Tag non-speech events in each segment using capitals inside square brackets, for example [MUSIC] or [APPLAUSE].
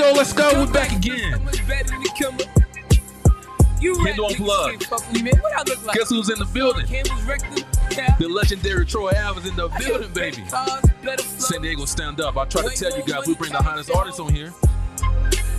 go, let's go. We're back again. You Hit on plug. What I look like? Guess who's in the building? Campbell's rectum. Yeah. The legendary Troy Ave is in the building, baby. Cars, better flow. San Diego stand up. I try to tell you guys we bring the hottest artists on here.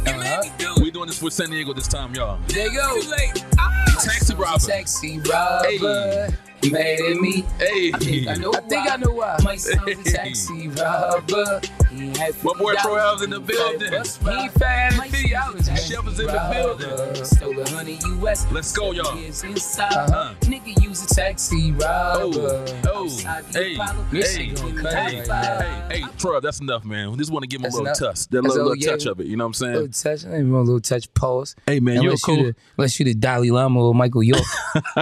You made me do it. We doing this for San Diego this time, y'all. There you go. Too late. Ah. Taxi robber. Taxi robber. Mad at me. Hey. I think I know. I think I know why. Mysonne's a taxi robber. My boy $50 Troy Ave's in the building. He fat and fifty dollars. Chef is in the building. Stole a hundred US. Let's go, y'all. Uh-huh. Nigga use a taxi robber. Oh, oh, hey, hey, hey, hey, hey, right now. hey, Troy, that's enough, man. We Just want to give him a little touch, that little, little touch of it. You know what I'm saying? little touch, even a little touch pause. Hey, man, you're cool. unless you the Dalai Lama or Michael York. [LAUGHS]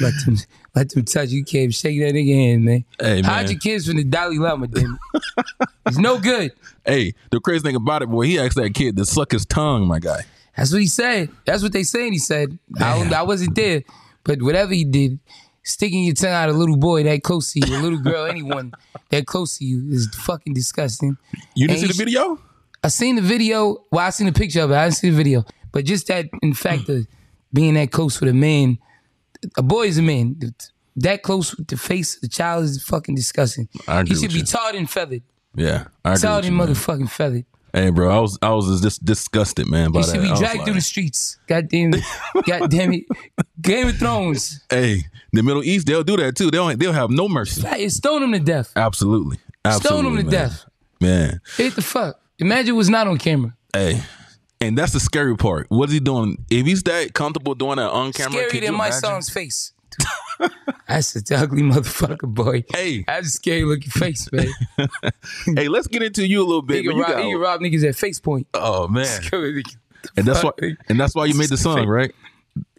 let them let them touch you. Can't shake that nigga hand, man. Hey, Hide your kids from the Dalai Lama, damn it. [LAUGHS] It's no good. Hey, the crazy thing about it, boy, he asked that kid to suck his tongue, my guy. That's what he said. That's what they saying. He said. I, I wasn't there, but whatever he did, sticking your tongue out of a little boy that close to you, a little girl, anyone that close to you is fucking disgusting. You didn't And see the video? I seen the video. Well, I seen the picture of it. I didn't see the video, but just that, in fact, of being that close with a man, a boy is a man. That close with the face of the child is fucking disgusting. I agree he should be you. tarred and feathered. Yeah, I agree with you, man. motherfucking feathered. Hey, bro, I was I was just disgusted, man. By He that. should be I was dragged like, through the streets. God damn it. [LAUGHS] God damn it. Game of Thrones. Hey, the Middle East, they'll do that too. They'll they'll have no mercy. Hey, Stone him to death. Absolutely, absolutely, Stone him to man. death. man. Hit the fuck. Imagine it was not on camera. Hey, and that's the scary part. What is he doing? If he's that comfortable doing that on camera, Scary could than my imagine? son's face. That's a ugly motherfucker, boy. Hey. That's a scary looking face, man. [LAUGHS] Hey, let's get into you a little He bit. can man. You rob, got- he can rob niggas at face point. oh man, [LAUGHS] and that's why and that's why you made the song, right?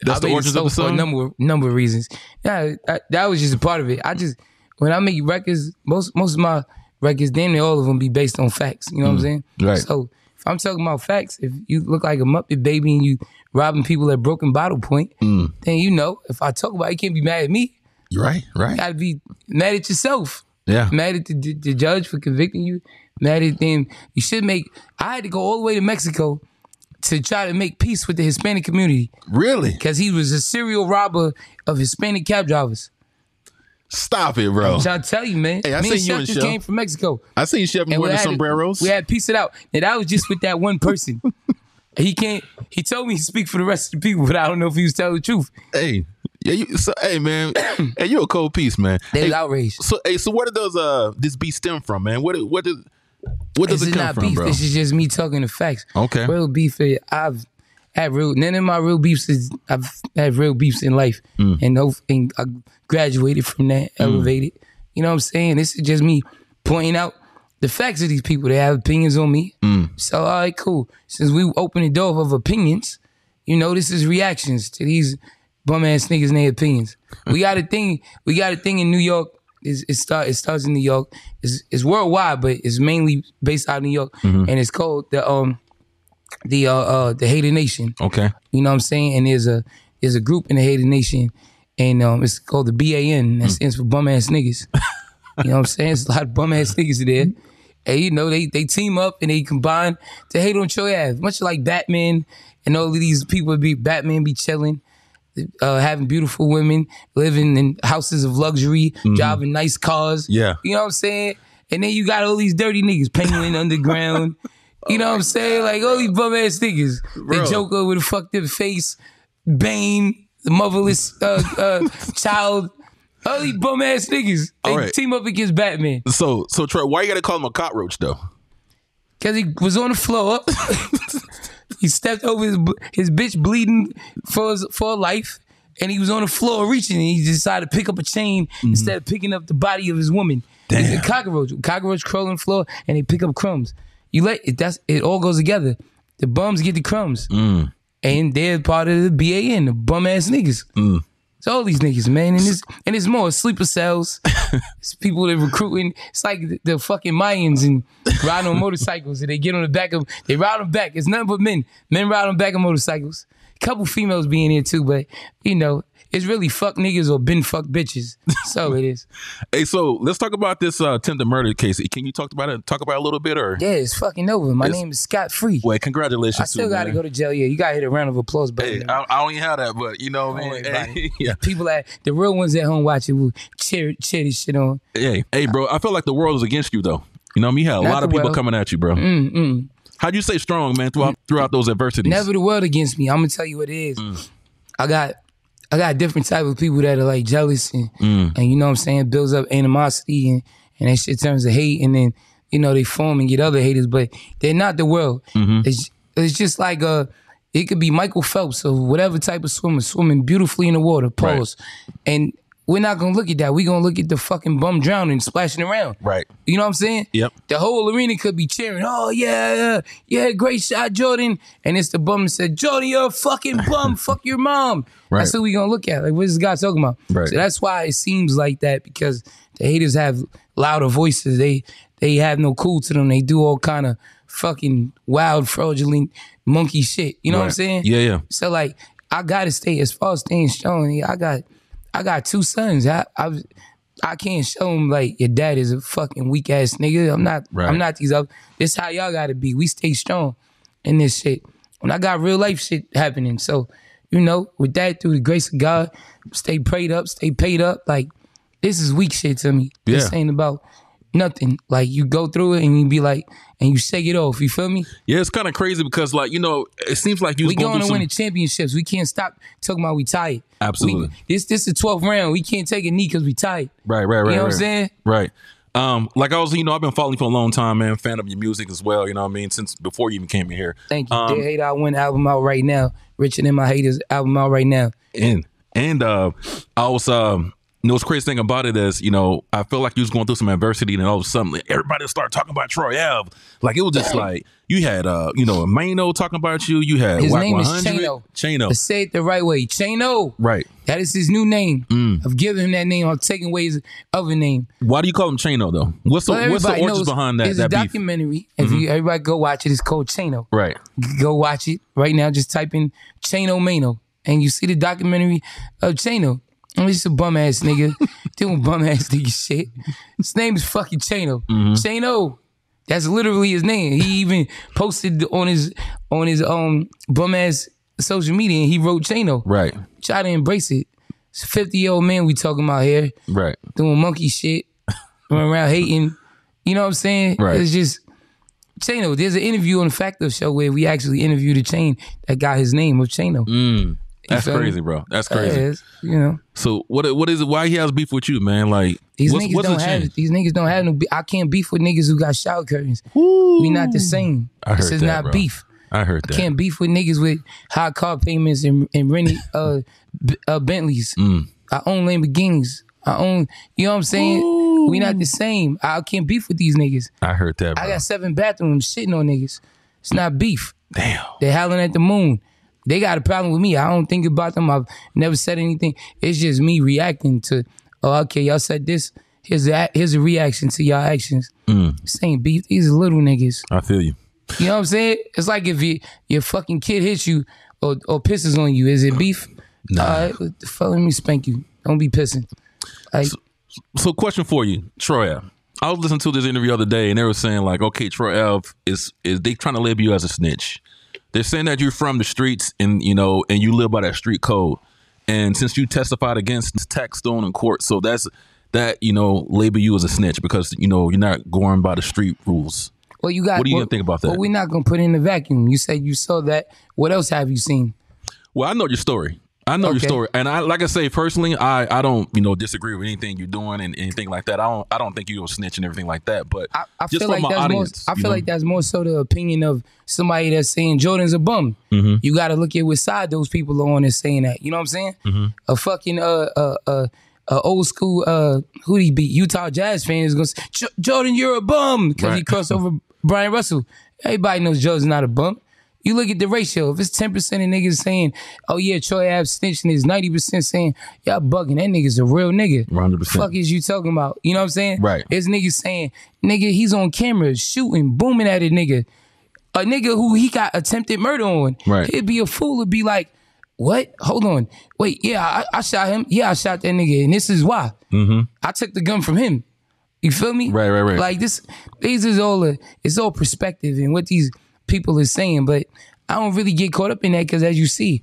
That's the origins of the for a number number of reasons. Yeah, that, that was just a part of it. I just when I make records, most most of my records, damn near all of them be based on facts. You know what I'm saying? Mm. right. So if I'm talking about facts, if you look like a muppet baby and you robbing people at Broken Bottle Point, Mm. then you know if I talk about it, you can't be mad at me. Right, right. You gotta be mad at yourself. Yeah. Mad at the, the, the judge for convicting you. Mad at them. You should make. I had to go all the way to Mexico to try to make peace with the Hispanic community Really? because he was a serial robber of Hispanic cab drivers. Stop it, bro. I'm tell you, man. Hey, I Me seen and you Chef just show. came from Mexico. I seen Chef And wearing had to- sombreros. we had pieced it out. And that was just with that one person. [LAUGHS] he can't. He told me to speak for the rest of the people, but I don't know if he was telling the truth. hey, yeah, you. So, hey, man, [COUGHS] hey, you a cold piece, man. They hey, was outraged. So, hey, so where did those uh this beef stem from, man? What what did what does This it is come not from, beef. bro? This is just me talking the facts. Okay. Real beef. is- I've had real. None of my real beefs is. I've had real beefs in life, Mm. and no, and I graduated from that, elevated. You know what I'm saying? This is just me pointing out the facts of these people. They have opinions on me. Mm. So all right, cool. Since we opened the door of opinions, you know this is reactions to these bum ass niggas and their opinions. [LAUGHS] We got a thing. We got a thing in New York. It's, it start. It starts in New York. It's, it's worldwide, but it's mainly based out of New York, Mm-hmm. and it's called the um the uh, uh the Hated Nation. okay. You know what I'm saying? And there's a there's a group in the Hated Nation, and um it's called the BAN. That stands for bum ass niggas. [LAUGHS] you know what I'm saying? It's a lot of bum ass niggas there. And you know, they they team up and they combine to hate on Troy Ave. Much like Batman and all of these people be Batman be chilling, uh, having beautiful women, living in houses of luxury, driving nice cars. Yeah. You know what I'm saying? And then you got all these dirty niggas, Penguin Underground. [LAUGHS] You know what I'm saying? Like all these bum ass niggas. Bro. The Joker with a fucked up face, Bane, the motherless uh, uh, [LAUGHS] child. These bum ass niggas. They All right. team up against Batman. So so Troy, why you gotta call him a cockroach though? Cause he was on the floor. [LAUGHS] he stepped over his, his bitch bleeding for his, for life. And he was on the floor reaching and he decided to pick up a chain instead of picking up the body of his woman. He's a Mm-hmm. Cockroach. Cockroach crawl on the floor and they pick up crumbs. You let it that's it all goes together. The bums get the crumbs. Mm. And they're part of the BAN, the bum ass niggas. It's all these niggas, man. And it's [LAUGHS] and it's more sleeper cells. it's people that recruiting. It's like the, the fucking Mayans and riding on motorcycles and they get on the back of they ride on back. It's nothing but men. Men ride on back of motorcycles. A couple females being here too, but you know, it's really fuck niggas or been fuck bitches. So [LAUGHS] it is. Hey, so let's talk about this uh, attempted murder case. Can you talk about it? Talk about it a little bit, or Yeah, it's fucking over. My It's- name is Scott Free. wait? Congratulations. I still got to go to jail. Yeah, you got to hit a round of applause button. Hey, I, I don't even have that, but you know, man. Hey, [LAUGHS] yeah, People at the real ones at home watching will cheer cheer this shit on. hey, hey, bro. I feel like the world is against you, though. You know, what I mean, had a Not lot of people world. coming at you, bro. Mm-mm. How'd you stay strong, man, throughout throughout those adversities? Never the world against me. I'm gonna tell you what it is. Mm. I got I got different type of people that are like jealous and Mm. and you know what I'm saying builds up animosity and and that shit turns to hate and then you know they form and get other haters, but they're not the world. Mm-hmm. It's it's just like uh it could be Michael Phelps or whatever type of swimmer swimming beautifully in the water, pause, and. We're not gonna look at that. We're gonna look at the fucking bum drowning, splashing around. Right. You know what I'm saying? Yep. The whole arena could be cheering, oh yeah, yeah, yeah, great shot, Jordan. And it's the bum that said, Jordan, you're a fucking bum, [LAUGHS] fuck your mom. Right. That's what we gonna look at. Like, what is this guy talking about? Right. So that's why it seems like that because the haters have louder voices. They they have no cool to them. They do all kind of fucking wild, fraudulent, monkey shit. You know what I'm saying? Yeah, yeah. So like, I gotta stay as far as staying strong. I got, I got two sons. I, I, I can't show them like your dad is a fucking weak ass nigga. I'm not. Right. I'm not these other. This how y'all gotta be. We stay strong in this shit. When I got real life shit happening, so you know, with that through the grace of God, stay prayed up, stay paid up. Like this is weak shit to me. This ain't about nothing. Like you go through it and you be like, and you shake it off. You feel me? Yeah, it's kind of crazy because, like, you know, it seems like you We going going to some. win the championships. We can't stop talking about we tired. Absolutely. We, this this the 12th round. We can't take a knee because we tired. Right, right, right. You know what. I'm saying? Right. Um, like I was, you know, I've been following you for a long time, man. Fan of your music as well. You know what I mean? Since before you even came in here. Thank you. Um, Dear Hater I Won album out right now. Richer than my haters album out right now. and and uh, I was um. You know, what's crazy thing about it is, you know, I feel like you was going through some adversity, and all of a sudden, like, everybody started talking about Troy Ave. Like it was just like you had, uh, you know, Maino talking about you. You had His Wack name is Chano. Chano, Let's say it the right way. Chano. right? That is his new name. Mm. I've given him that name. I'm taking away his other name. Why do you call him Chano though? What's the what's the origins behind that There's that a beef? Mm-hmm. documentary. If you everybody go watch it, it's called Chano. Right. Go watch it right now. Just type in Chano Maino, and you see the documentary of Chano. He's a bum ass nigga [LAUGHS] doing bum ass nigga shit. His name is fucking Chano. Mm-hmm. Chano. That's literally his name. He even posted on his on his um bum ass social media and he wrote Chano. Right. Try to embrace it. It's a 50 year old man we talking about here Right. doing monkey shit, running around hating. You know what I'm saying? Right. It's just Chano. There's an interview on the Factor show where we actually interviewed a chain that got his name of Chano. Mm. That's feel crazy, bro. That's crazy. Yeah, it's- you know, So what what is it? Why he has beef with you, man? Like these what's, niggas what's don't the have change? these niggas don't have no. be- I can't beef with niggas who got shower curtains. We not the same. I heard this is that, not bro. beef. I heard that. Can't beef with niggas with high car payments and and rented [LAUGHS] uh, B- uh Bentleys. Mm. I own Lamborghinis. I own. You know what I'm saying? We not the same. I can't beef with these niggas. I heard that, bro. I got seven bathrooms shitting on niggas. It's not beef. Damn. They're howling at the moon. They got a problem with me. I don't think about them. I've never said anything. It's just me reacting to, oh, okay, y'all said this. Here's a, here's a reaction to y'all actions. Mm. Ain't beef. These are little niggas. I feel you. You know what I'm saying? It's like if you, your fucking kid hits you or, or pisses on you. Is it beef? Nah. All right, fuck, let me spank you. Don't be pissing. Like, So, question for you, Troy. I was listening to this interview the other day, and they were saying like, okay, Troy Ave is is they trying to label you as a snitch. They're saying that you're from the streets, and you know, and you live by that street code. And since you testified against Taxstone in court, so that's that you know label you as a snitch because you know you're not going by the street rules. well, you got. What are you well, gonna think about that? Well, we're not gonna put it in the vacuum. You said you saw that. What else have you seen? Well, I know your story. I know your story, and I like I say personally, I I don't you know disagree with anything you're doing and anything like that. I don't I don't think you're a snitch and everything like that. But I, I just feel like my that's audience, more. I feel know? like that's more so the opinion of somebody that's saying Jordan's a bum. Mm-hmm. You got to look at what side those people are on and saying that. You know what I'm saying? Mm-hmm. A fucking uh uh uh. Uh, old school, uh, who he beat? Utah Jazz fan is gonna say, Jordan, you're a bum because he crossed over Bryon Russell. Everybody knows Jordan's not a bum. You look at the ratio. If it's ten percent of niggas saying, "Oh yeah, Troy abstention is ninety percent saying, "Y'all bugging." That nigga's a real nigga. 100%. Fuck is you talking about? You know what I'm saying? Right. It's niggas saying, nigga, he's on camera shooting, booming at a nigga. A nigga who he got attempted murder on. Right. He'd be a fool to be like, what? Hold on. Wait, yeah, I, I shot him. Yeah, I shot that nigga, and this is why. I took the gun from him. You feel me? Right, right, right. Like this, these is all a, it's all perspective and what these people are saying. But I don't really get caught up in that because, as you see,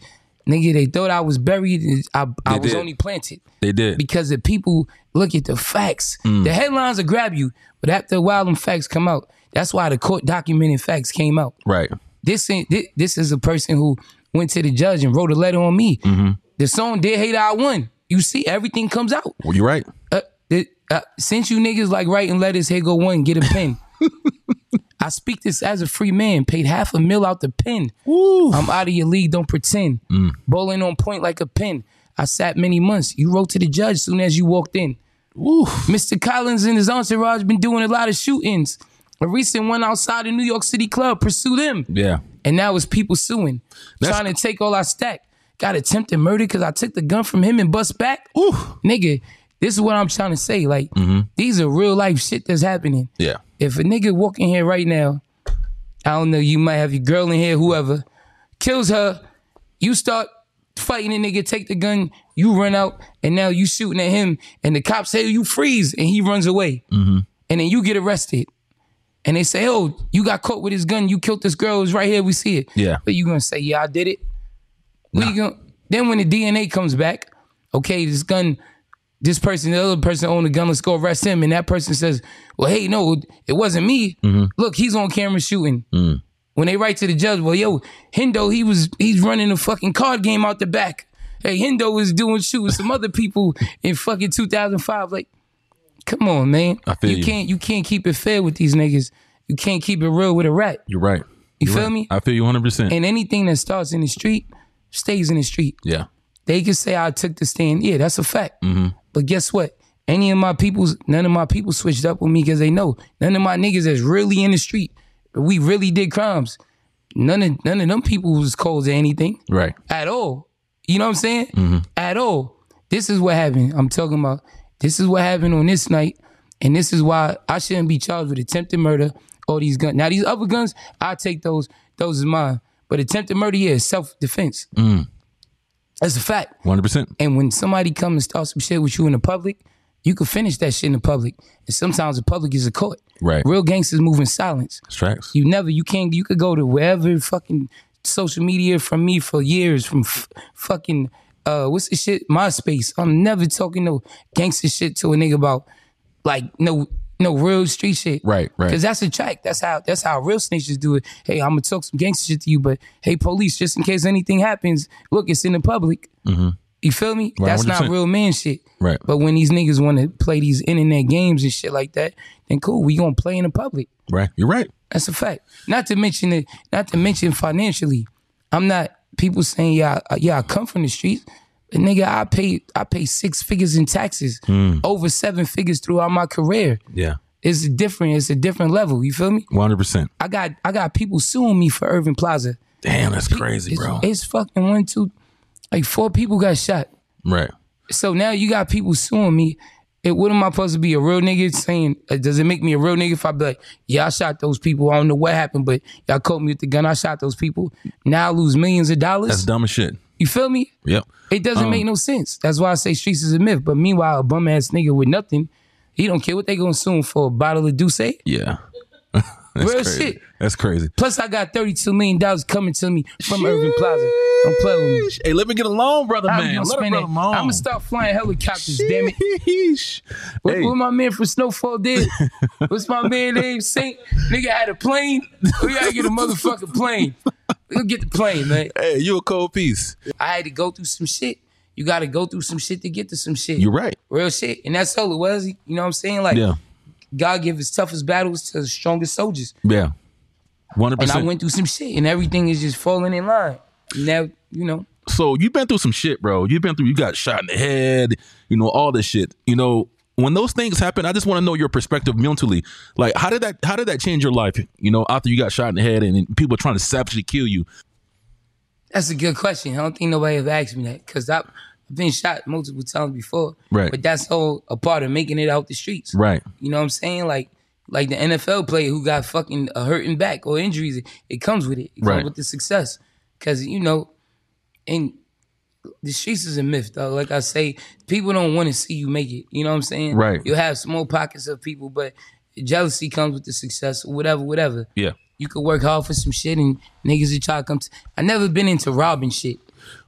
nigga, they thought I was buried. and I, I was did. only planted They did. because the people look at the facts. The headlines will grab you, but after a while, them facts come out. That's why the court documented facts came out. right. This ain't this is a person who went to the judge and wrote a letter on me. The song "Dear Hater I Won." You see, everything comes out. Well, you're right. Uh, uh, since you niggas like writing letters, here go one, get a pen. [LAUGHS] I speak this as a free man, paid half a mil out the pen. I'm out of your league, don't pretend. Mm. Bowling on point like a pin. I sat many months. You wrote to the judge soon as you walked in. Mr. Collins and his entourage been doing a lot of shootings. A recent one outside a New York City club, pursue them. Yeah. And now it's people suing, That's- trying to take all our stack. Got attempted murder because I took the gun from him and bust back. Ooh, nigga, this is what I'm trying to say. Like, mm-hmm. these are real life shit that's happening. Yeah. If a nigga walk in here right now, I don't know, you might have your girl in here, whoever, kills her, you start fighting a nigga, take the gun, you run out, and now you shooting at him, and the cops say you freeze, and he runs away. Mm-hmm. And then you get arrested. And they say, oh, you got caught with his gun, you killed this girl, it's right here, we see it. Yeah. But you gonna say, yeah, I did it? You gonna then when the DNA comes back, okay, this gun, this person, the other person owned the gun, let's go arrest him. And that person says, Well, hey, no, it wasn't me. Look, he's on camera shooting. When they write to the judge, well, yo, Hendo, he was he's running a fucking card game out the back. Hey, Hendo was doing shooting with some other people in fucking 2005. Like, come on, man. I feel you you. can't you can't keep it fair with these niggas. You can't keep it real with a rat. You're right. You You're feel right. me? I feel you 100%. And anything that starts in the street stays in the street. yeah. They can say I took the stand. Yeah, that's a fact. Mm-hmm. But guess what? Any of my people's, none of my people switched up with me because they know none of my niggas that's really in the street. We really did crimes. None of none of them people was cold or anything Right. at all. You know what I'm saying? Mm-hmm. At all. This is what happened. I'm talking about. This is what happened on this night, and this is why I shouldn't be charged with attempted murder. All these guns. Now these other guns, I take those. Those is mine. But attempted murder, yeah, is self defense. Mm. That's a fact. 100%. And when somebody come and start some shit with you in the public, you can finish that shit in the public. And sometimes the public is a court. Right. Real gangsters move in silence. Tracks. You never, you can't, you could go to wherever fucking social media from me for years, from f- fucking, uh, what's the shit? MySpace. I'm never talking no gangster shit to a nigga about like no, no real street shit. Right, right. Cause that's a track. That's how, that's how real snitches do it. Hey, I'm gonna talk some gangster shit to you, but hey, police, just in case anything happens, look, it's in the public. You feel me? Right, That's not 100%. real man shit. Right. But when these niggas want to play these internet games and shit like that, then cool, we gonna play in the public. Right. You're right. That's a fact. Not to mention it. Not to mention financially. I'm not. People saying yeah, yeah, I come from the streets. Nigga, I pay I pay six figures in taxes, over seven figures throughout my career. Yeah. It's different. It's a different level. You feel me? 100%. I got I got people suing me for Irving Plaza. Damn, that's crazy, It's, bro. it's fucking one, two, like four people got shot. Right. So now you got people suing me. It, what am I supposed to be a real nigga saying? Uh, does it make me a real nigga if I be like, yeah, I shot those people. I don't know what happened, but y'all caught me with the gun. I shot those people. Now I lose millions of dollars. That's dumb as shit. You feel me? Yep. It doesn't Um, make no sense. That's why I say streets is a myth. But meanwhile, a bum ass nigga with nothing, he don't care what they gonna sue him for a bottle of D'ussé. Yeah. [LAUGHS] That's Real crazy. shit. That's crazy. Plus, I got $32 million coming to me from Irving Plaza. Don't play with me. Hey, let me get alone, brother, I'm man. gonna a spend brother it. I'm gonna start flying helicopters, damn it. Sheesh. What, Hey. what my man from Snowfall did? [LAUGHS] What's my man name? Saint nigga had a plane. We gotta get a motherfucking plane. We gonna get the plane, man. Hey, you a cold piece. I had to go through some shit. You gotta go through some shit to get to some shit. You're right. Real shit. And that's all it was. You know what I'm saying? Like Yeah. God give his toughest battles to the strongest soldiers. Yeah. 100%. And I went through some shit and everything is just falling in line. Now, you know, so you've been through some shit, bro. You've been through. You got shot in the head. You know all this shit. You know when those things happen, I just want to know your perspective mentally. Like, how did that? How did that change your life? You know, after you got shot in the head and, and people trying to savagely kill you. That's a good question. I don't think nobody ever asked me that because I've been shot multiple times before. Right. But that's all a part of making it out the streets. Right. You know what I'm saying? Like like the NFL player who got fucking a hurting back or injuries, it comes with it. It comes Right. with the success. Cause you know, and the streets is a myth, though. Like I say, people don't want to see you make it. You know what I'm saying? Right. You'll have small pockets of people, but jealousy comes with the success, or whatever, whatever. Yeah. You could work hard for some shit, and niggas will try to come. To, I never been into robbing shit.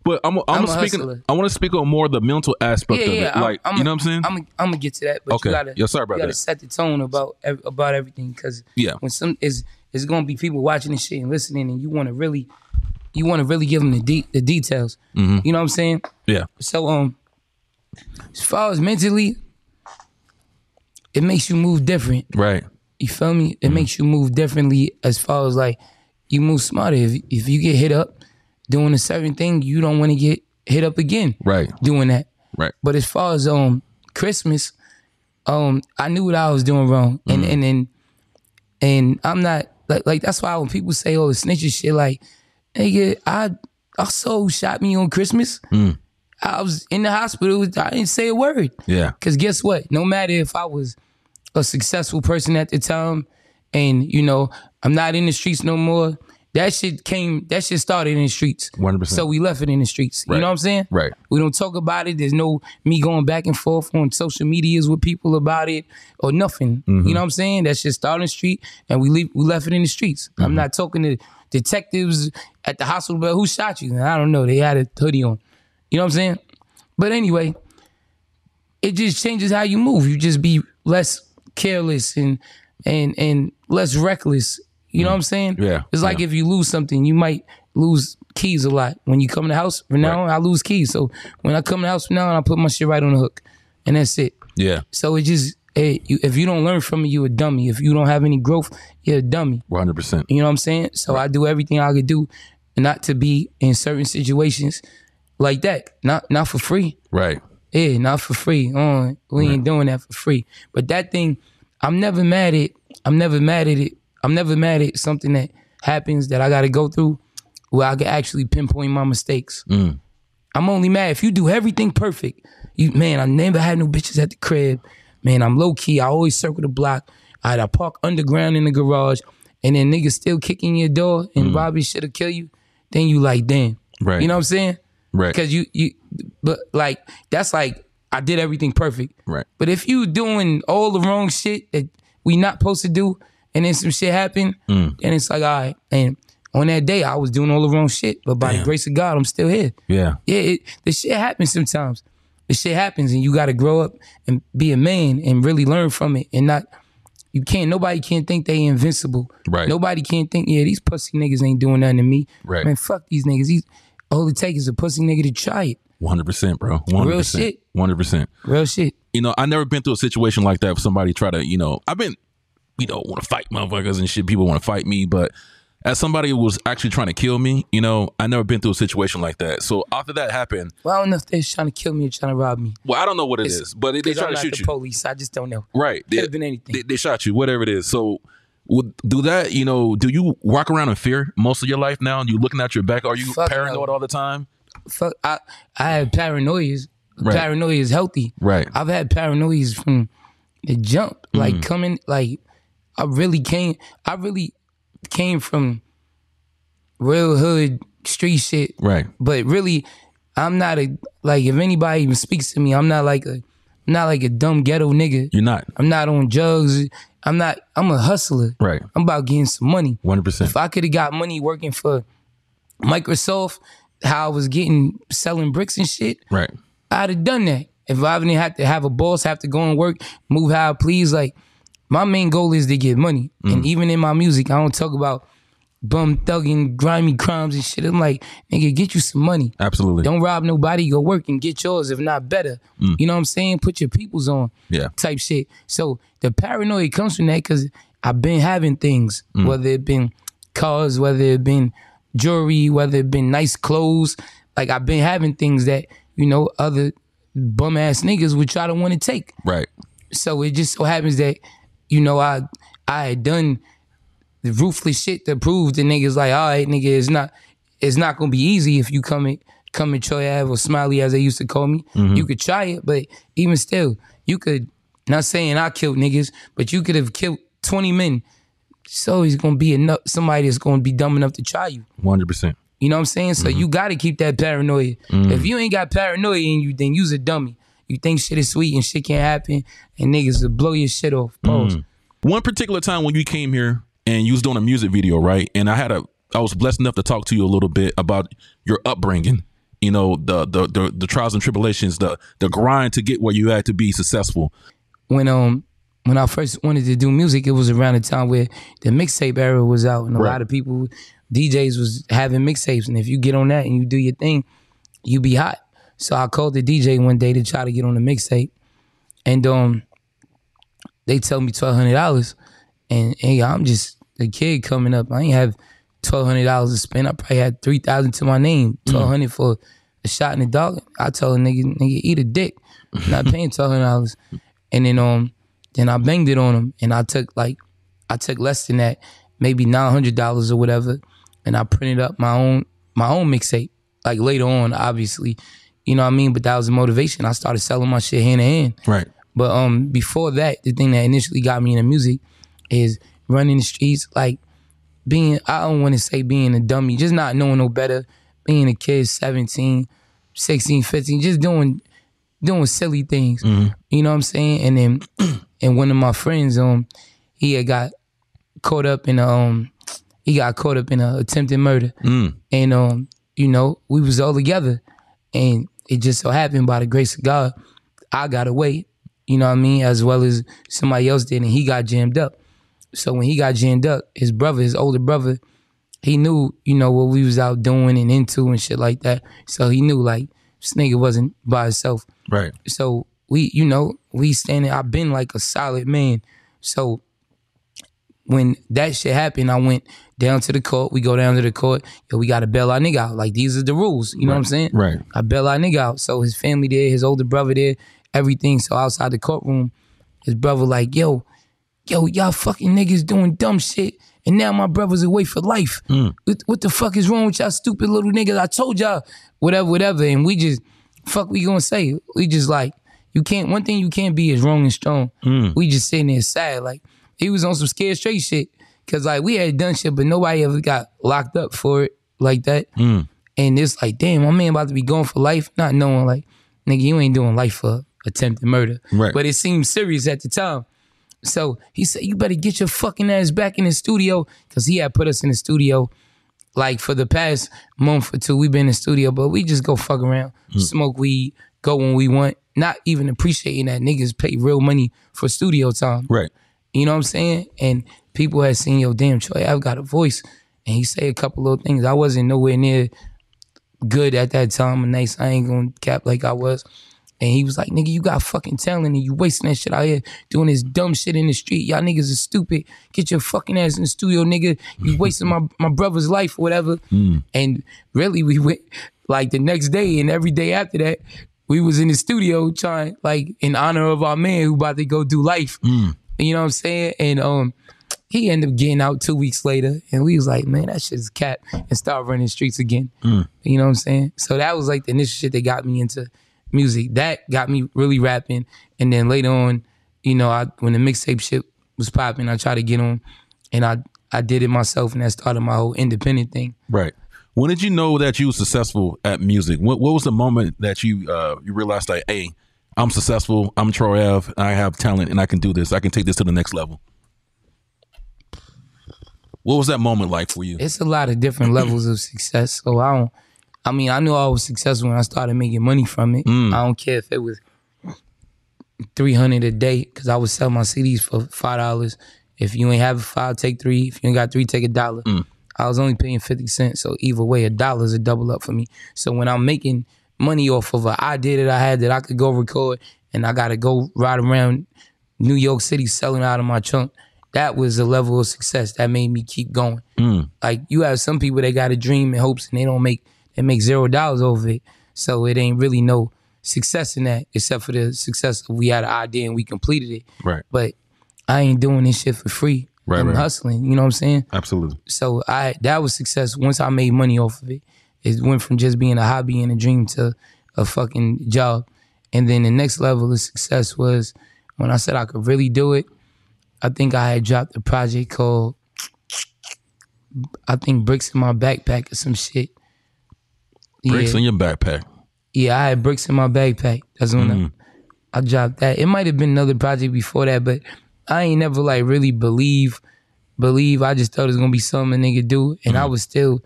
But I'm, I'm, I'm a speaking. hustler. I want to speak on more of the mental aspect Yeah, of yeah. it. Like, I'm, you know what I'm saying? I'm, I'm gonna get to that, but Okay. you gotta, Yeah, sorry about you gotta that. set the tone about about everything because Yeah. when some is is gonna be people watching this shit and listening, and you want to really, you want to really give them the de- the details. Mm-hmm. You know what I'm saying? yeah. So um, as far as mentally, it makes you move different. Right. You feel me? Mm-hmm. It makes you move differently as far as like you move smarter. If if you get hit up doing a certain thing, you don't want to get hit up again. Right. Doing that. Right. But as far as um Christmas, um I knew what I was doing wrong, and and and and I'm not like like that's why when people say oh the snitches shit like nigga I I soul shot me on Christmas. Hmm. I was in the hospital. I didn't say a word. Yeah. Cause guess what? No matter if I was a successful person at the time, and you know I'm not in the streets no more. That shit came. That shit started in the streets. 100%. So we left it in the streets. You know what I'm saying? Right. We don't talk about it. There's no me going back and forth on social medias with people about it or nothing. Mm-hmm. You know what I'm saying? That shit started in the street, and we leave. We left it in the streets. Mm-hmm. I'm not talking to detectives at the hospital. But who shot you? I don't know. They had a hoodie on. You know what I'm saying? But anyway, it just changes how you move. You just be less careless and and and less reckless. You know what I'm saying? Yeah, It's like yeah. if you lose something, you might lose keys a lot. When you come in the house, from now on, I lose keys. So when I come in the house from now on, I put my shit right on the hook. And that's it. Yeah. So it just hey, you, if you don't learn from it, you're a dummy. If you don't have any growth, you're a dummy. 100%. You know what I'm saying? So I do everything I could do not to be in certain situations like that. Not not for free. Right. Yeah, not for free. Uh, we ain't doing that for free. But that thing, I'm never mad at. I'm never mad at it. I'm never mad at something that happens that I got to go through, where I can actually pinpoint my mistakes. Mm. I'm only mad if you do everything perfect. You man, I never had no bitches at the crib. Man, I'm low key. I always circle the block. I I park underground in the garage, and then niggas still kicking your door and mm. rob your shit to kill you. Then you like, damn. Right. You know what I'm saying? Right. Because you you, but like that's like I did everything perfect. Right. But if you doing all the wrong shit that we not supposed to do, and then some shit happened, Mm. then it's like all right. And on that day, I was doing all the wrong shit, but by the grace of God, I'm still here. Yeah. Yeah, it, the shit happens sometimes. The shit happens, and you got to grow up and be a man and really learn from it, and not. You can't. Nobody can't think they invincible. Right. Nobody can't think. Yeah, these pussy niggas ain't doing nothing to me. Right. Man, fuck these niggas. These all it takes is a pussy nigga to try it. 100%, bro. 100%. Real shit. 100%. Real shit. you know, I never been through a situation like that. If somebody try to, you know, I've been, you know, want to fight motherfuckers and shit. People want to fight me, but as somebody who was actually trying to kill me, you know, I never been through a situation like that. So after that happened, Well, I don't know if they're trying to kill me or trying to rob me. well, I don't know what it It's- is, but they, they 'Cause try to shoot the you, police. I just don't know. right? They, Could've been anything. They, they shot you, whatever it is. So. Would, do that, you know? Do you walk around in fear most of your life now? And you looking at your back? Are you Fuck paranoid no. all the time? Fuck, I I had paranoias. Right. Paranoia is healthy. Right. I've had paranoias from the jump. Like Mm. coming, like I really came. I really came from real hood street shit. Right. But really, I'm not a like. If anybody even speaks to me, I'm not like a, I'm not like a dumb ghetto nigga. You're not. I'm not on drugs. I'm not. I'm a hustler. Right. I'm about getting some money. 100%. If I could have got money working for Microsoft, how I was getting selling bricks and shit, Right. I'd have done that. If I didn't have to have a boss, have to go and work, move how I please, like my main goal is to get money. Mm. And even in my music, I don't talk about bum thugging, grimy crimes and shit. I'm like, nigga, get you some money. Absolutely. Don't rob nobody. Go work and get yours, if not better. You know what I'm saying? Put your peoples on. Mm. Yeah. Type shit. So the paranoia comes from that because I've been having things, Mm. whether it been cars, whether it been jewelry, whether it been nice clothes. Like I've been having things that, you know, other bum ass niggas would try to want to take. Right. So it just so happens that, you know, I I had done the ruthless shit to prove the niggas like, all right, nigga, it's not it's not gonna be easy if you come in come in Troy Ave or Smiley as they used to call me. You could try it, but even still, you could not saying I killed niggas, but you could have killed 20 men. So he's gonna be enough somebody that's gonna be dumb enough to try you. 100%. You know what I'm saying? So you got to keep that paranoia. If you ain't got paranoia in you, then you's a dummy. You think shit is sweet and shit can't happen, and niggas will blow your shit off. Pause. One particular time when you came here and you was doing a music video, right? And I had a, I was blessed enough to talk to you a little bit about your upbringing. You know, the the the, the trials and tribulations, the the grind to get where you had to be successful. when um when I first wanted to do music, it was around the time where the mixtape era was out, and a Right. lot of people, DJs, was having mixtapes, and if you get on that and you do your thing, you be hot. So I called the DJ one day to try to get on the mixtape, and um, they tell me twelve hundred dollars, and hey, I'm just a kid coming up. I ain't have twelve hundred dollars to spend. I probably had three thousand to my name. Twelve hundred for a shot in the dog. I told a nigga, nigga, eat a dick. I'm not paying [LAUGHS] twelve hundred dollars. And then um, then I banged it on him, and I took like, I took less than that, maybe nine hundred dollars or whatever, and I printed up my own my own mixtape. Like later on, obviously, you know what I mean. But that was the motivation. I started selling my shit hand in hand. Right. But um, before that, the thing that initially got me into music is running the streets, like being. I don't want to say being a dummy, just not knowing no better. Being a kid, 17, 16, 15, just doing doing silly things. You know what I'm saying? And then, [CLEARS THROAT] and one of my friends, um, he had got caught up in a, um, he got caught up in a attempted murder, and um, you know, we was all together, and it just so happened by the grace of God, I got away. You know what I mean? As well as somebody else did, and he got jammed up. So when he got jammed up, his brother, his older brother, he knew, you know, what we was out doing and into and shit like that. So he knew like this nigga wasn't by himself. Right. So we, you know, we standing. I've been like a solid man. So when that shit happened, I went down to the court. We go down to the court. Yo, we got to bail our nigga out. Like these are the rules. You know what I'm saying? Right. I bail our nigga out. So his family there, his older brother there, everything. So outside the courtroom, his brother like, yo, yo, y'all fucking niggas doing dumb shit. And now my brother's away for life. Mm. What, what the fuck is wrong with y'all stupid little niggas? I told y'all, whatever, whatever. And we just, fuck we gonna say? We just like, you can't, one thing you can't be is wrong and strong. Mm. We just sitting there sad. Like, he was on some scared straight shit. Cause like we had done shit, but nobody ever got locked up for it like that. Hmm. And it's like, damn, my man about to be going for life, not knowing like, nigga, you ain't doing life for attempted murder. Right. But it seemed serious at the time. So he said, you better get your fucking ass back in the studio. Cause he had put us in the studio like for the past month or two, we've been in the studio, but we just go fuck around, hmm. smoke weed, go when we want, not even appreciating that niggas pay real money for studio time. Right. You know what I'm saying? And people had seen, yo, damn, Troy, I've got a voice. And he say a couple little things. I wasn't nowhere near good at that time. And nice, I ain't gonna cap like I was. And he was like, nigga, you got fucking talent and you wasting that shit out here doing this dumb shit in the street. Y'all niggas is stupid. Get your fucking ass in the studio, nigga. You [LAUGHS] wasting my, my brother's life or whatever. Hmm. And really, we went like the next day and every day after that, we was in the studio trying, like, in honor of our man who about to go do life. Hmm. You know what I'm saying? And um, he ended up getting out two weeks later, and we was like, man, that shit is cat, and start running streets again. You know what I'm saying? So that was like the initial shit that got me into music. That got me really rapping, and then later on, you know, I when the mixtape shit was popping, I tried to get on, and I I did it myself, and that started my whole independent thing. Right. When did you know that you were successful at music? What What was the moment that you uh, you realized like, hey, I'm successful. I'm Troy Ave. I have talent, and I can do this. I can take this to the next level. What was that moment like for you? it's a lot of different [CLEARS THROAT] levels of success. So I don't. I mean, I knew I was successful when I started making money from it. Mm. I don't care if it was three hundred a day because I would sell my CDs for five dollars. If you ain't have a five, take three. If you ain't got three, take a dollar. Mm. I was only paying fifty cents, so either way, a dollar is a double up for me. So when I'm making money off of an idea that I had that I could go record, and I got to go ride around New York City selling out of my trunk, that was a level of success that made me keep going. Mm. Like you have some people that got a dream and hopes, and they don't make they make zero dollars over it. So it ain't really no success in that, except for the success of we had an idea and we completed it. Right. But I ain't doing this shit for free. Right, I'm right. hustling. You know what I'm saying? Absolutely. So I that was success. Once I made money off of it, it went from just being a hobby and a dream to a fucking job. And then the next level of success was when I said I could really do it. I think I had dropped a project called I think bricks in my backpack or some shit. Bricks yeah, in your backpack. yeah, I had bricks in my backpack. That's when Mm. I, I dropped that. It might have been another project before that, but I ain't never like really believe believe. I just thought it was gonna be something a nigga do, and I was still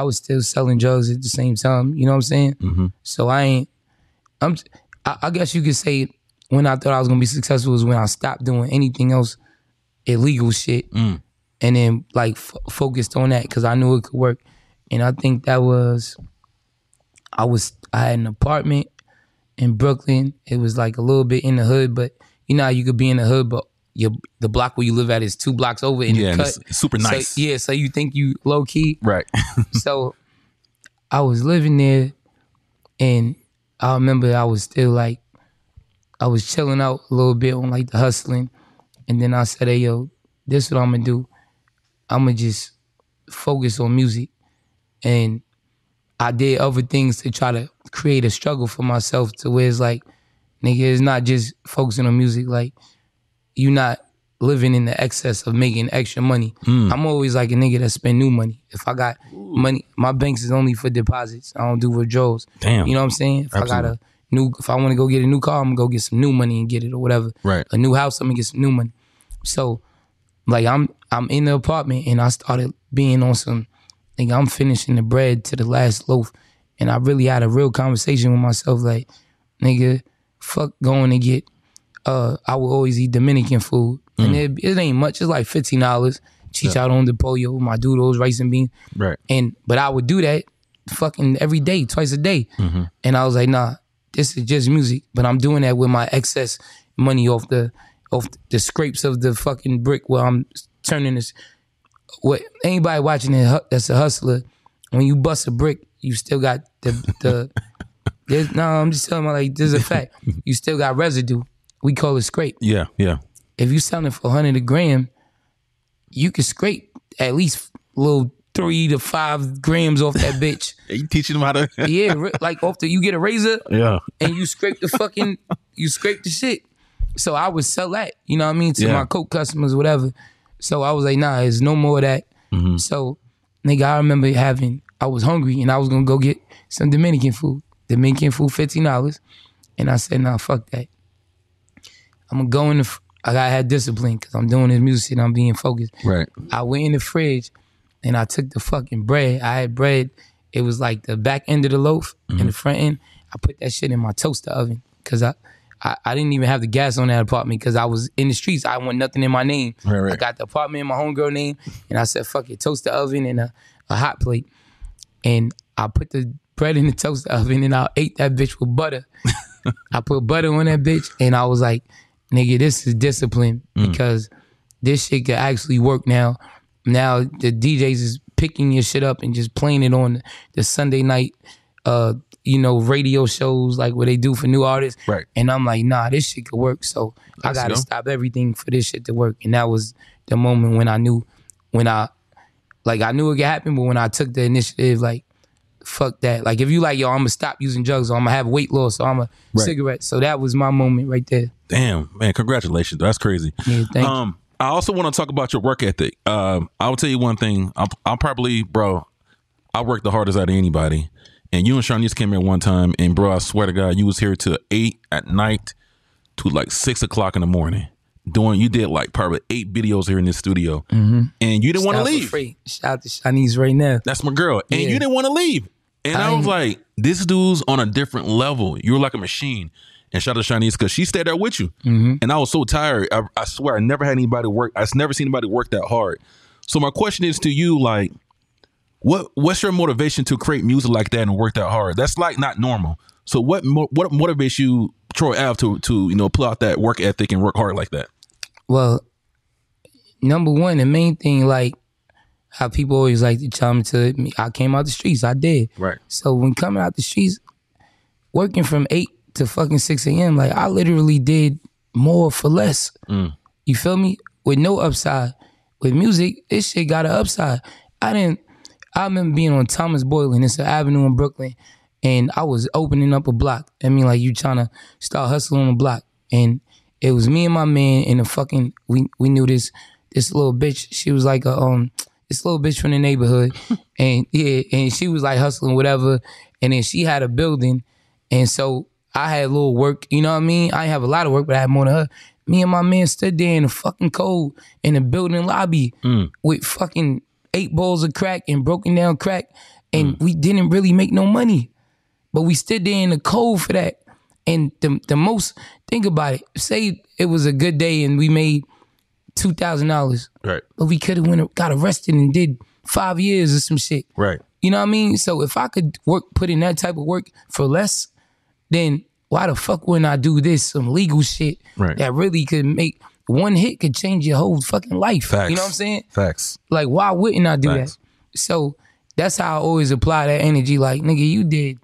I was still selling drugs at the same time. You know what I'm saying? Mhm. So I ain't. I'm. I, I guess you could say when I thought I was gonna be successful was when I stopped doing anything else illegal shit, Mm. and then like f- focused on that because I knew it could work. And I think that was. I was. I had an apartment in Brooklyn. It was like a little bit in the hood, but you know how you could be in the hood, but your the block where you live at is two blocks over in Yeah, and cut. it's super So- nice. yeah, so you think you low key. Right. [LAUGHS] so I was living there and I remember I was still like I was chilling out a little bit on like the hustling. And then I said, hey yo, this is what I'm gonna do. I'm gonna just focus on music. And I did other things to try to create a struggle for myself to where it's like, nigga, it's not just focusing on music. Like, you not living in the excess of making extra money. Hmm. I'm always like a nigga that spend new money. If I got money, my banks is only for deposits. I don't do withdrawals. Damn. You know what I'm saying? If I got a new, if I want to go get a new car, I'm gonna go get some new money and get it or whatever. Right. A new house, I'm gonna get some new money. So, like I'm, I'm in the apartment and I started being on some, like I'm finishing the bread to the last loaf, and I really had a real conversation with myself, like, nigga, fuck going to get. Uh, I will always eat Dominican food, and it, it ain't much. It's like fifteen dollars. Chicharron de pollo, my doodles, rice and beans. Right. And but I would do that fucking every day, twice a day. And I was like, nah, this is just music. But I'm doing that with my excess money off the off the scrapes of the fucking brick where I'm turning this. What anybody watching it that's a hustler, when you bust a brick, you still got the the. [LAUGHS] no, I'm just telling you like this is a fact. [LAUGHS] You still got residue. We call it scrape Yeah. Yeah. if you selling for 100 a gram, you can scrape at least a little three to five grams off that bitch. [LAUGHS] You teaching them how to. [LAUGHS] yeah, like off the you get a razor yeah. and you scrape the fucking you scrape the shit. So I would sell that, you know what I mean, to Yeah. my coke customers, whatever. So I was like, nah, there's no more of that. Mm-hmm. So nigga, I remember having I was hungry and I was gonna go get some Dominican food. Dominican food, fifteen dollars. And I said, nah, fuck that. I'm gonna go in the I gotta have discipline because I'm doing this music and I'm being focused. Right. I went in the fridge and I took the fucking bread. I had bread. It was like the back end of the loaf and mm-hmm. the front end. I put that shit in my toaster oven because I, I, I didn't even have the gas on that apartment because I was in the streets. I want nothing in my name. Right, right. I got the apartment in my homegirl name and I said, fuck it, toaster oven and a, a hot plate. And I put the bread in the toaster oven and I ate that bitch with butter. [LAUGHS] I put butter on that bitch and I was like, nigga, this is discipline because this shit could actually work now. Now the DJs is picking your shit up and just playing it on the Sunday night, uh, you know, radio shows like what they do for new artists. Right. And I'm like, nah, this shit could work. So I Let's gotta go. stop everything for this shit to work. And that was the moment when I knew, when I, like, I knew it could happen, but when I took the initiative, like, fuck that. Like, if you like, yo, I'm gonna stop using drugs, or I'm gonna have weight loss, or I'm a Right. cigarette. So that was my moment right there. Damn, man, congratulations. That's crazy. Yeah, thank um, I also want to talk about your work ethic. Um, I'll tell you one thing. I'm, I'll probably, bro, I work the hardest out of anybody. And you and Shanice came here one time, and bro, I swear to God, you was here till eight at night to like six o'clock in the morning. Doing, you did like probably eight videos here in this studio, and you didn't want to leave. Free. Shout out to Shanice right now. That's my girl. And Yeah. you didn't want to leave. And I, I- was like, this dude's on a different level. You're like a machine. And shout out to Shanice because she stayed there with you. Mm-hmm. And I was so tired. I, I swear I never had anybody work. I've never seen anybody work that hard. So my question is to you, like, what what's your motivation to create music like that and work that hard? That's like not normal. So what what motivates you, Troy Ave, to to you know pull out that work ethic and work hard like that? Well, number one, the main thing, like how people always like to tell me to me, I came out the streets. I did. Right. So when coming out the streets, working from eight to fucking six a.m., like I literally did more for less. You feel me? With no upside. With music, this shit got an upside. I didn't. I remember being on Thomas Boyland. It's an avenue in Brooklyn, and I was opening up a block. I mean, like you trying to start hustling on a block, and it was me and my man and the fucking we we knew this this little bitch. She was like a um this little bitch from the neighborhood, [LAUGHS] and yeah, and she was like hustling whatever, and then she had a building, and so I had a little work. You know what I mean? I didn't have a lot of work, but I had more than her. Me and my man stood there in the fucking cold in the building lobby mm. with fucking eight balls of crack and broken down crack, and mm. we didn't really make no money, but we stood there in the cold for that. And the the most think about it. Say it was a good day and we made two thousand dollars, Right. but we could have went got arrested and did five years or some shit. Right. You know what I mean? So if I could work put in that type of work for less, then why the fuck wouldn't I do this some legal shit Right. that really could make one hit could change your whole fucking life. Facts. You know what I'm saying? Facts. Like why wouldn't I do Facts. that? So that's how I always apply that energy. Like nigga, you did,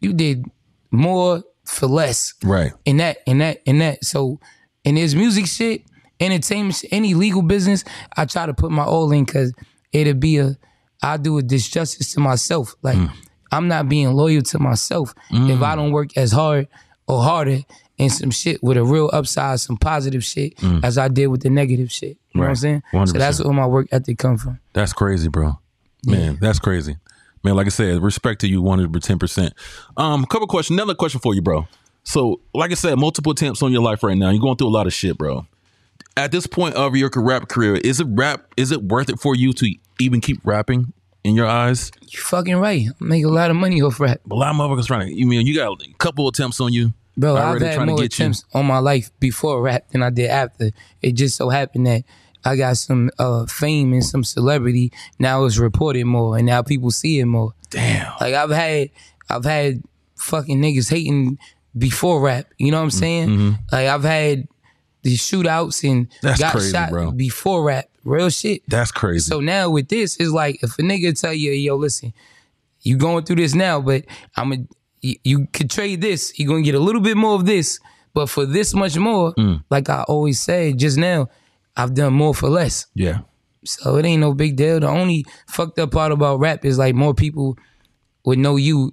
you did more for less Right. in that, in that, in that. So in this music shit, entertainment, any legal business, I try to put my all in because it'll be a, I do a disjustice to myself. Like mm. I'm not being loyal to myself if I mm. don't work as hard or harder in some shit with a real upside, some positive shit mm. as I did with the negative shit. You know what I'm Right. saying? So that's where my work ethic come from. That's crazy, bro. Man, that's crazy. Man, like I said, respect to you 110%. Um, couple questions. Another question for you, bro. So, like I said, multiple attempts on your life right now. You're going through a lot of shit, bro. At this point of your rap career, is it rap? Is it worth it for you to even keep rapping in your eyes? You fucking right. I make a lot of money off rap. A lot of motherfuckers trying to. You mean you got a couple attempts on you, Bro, I've already had trying more to get you. attempts on my life before rap than I did after. It just so happened that I got some uh, fame and some celebrity. Now it's reported more, and now people see it more. Damn. Like I've had, I've had fucking niggas hating before rap. You know what I'm saying? Like I've had these shootouts and. That's got crazy, shot bro. before rap. Real shit. That's crazy. So now with this, it's like if a nigga tell you, yo, listen, you going through this now, but I'm a you, you could trade this. You're gonna get a little bit more of this, but for this much more, Mm. like I always say just now, I've done more for less. yeah. So it ain't no big deal. The only fucked up part about rap is like more people would know you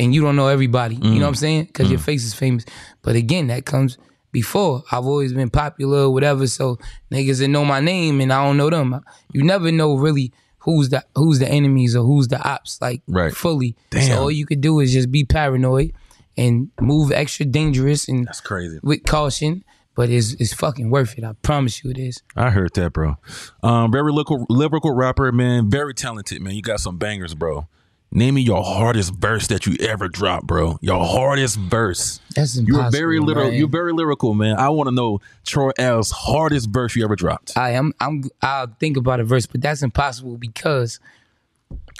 and you don't know everybody. You know what I'm saying? Because your face is famous. But again, that comes before. I've always been popular whatever. So niggas that know my name and I don't know them. You never know really who's the who's the enemies or who's the ops, like Right. fully. Damn. So all you could do is just be paranoid and move extra dangerous and That's crazy. with caution. But it's it's fucking worth it. I promise you it is. I heard that, bro. Um, very lyrical, lyrical rapper, man. Very talented, man. You got some bangers, bro. Name me your hardest verse that you ever dropped, bro. Your hardest verse. That's You're impossible. very literal. man. You're very lyrical, man. I want to know Troy Ave's hardest verse you ever dropped. I am I'm I'll think about a verse, but that's impossible because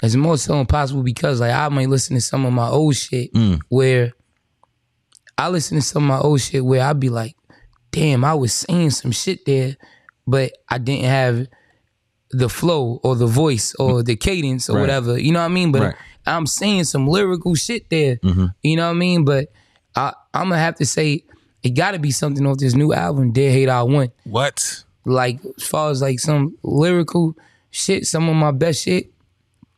it's more so impossible because like I might listen to some of my old shit mm. where I listen to some of my old shit where I'd be like, damn, I was saying some shit there, but I didn't have the flow or the voice or mm-hmm. the cadence or Right. whatever. You know what I mean? But Right. I'm saying some lyrical shit there. Mm-hmm. You know what I mean? But I, I'm gonna have to say it gotta be something off this new album, Dear Hater I Won What? like as far as like some lyrical shit, some of my best shit,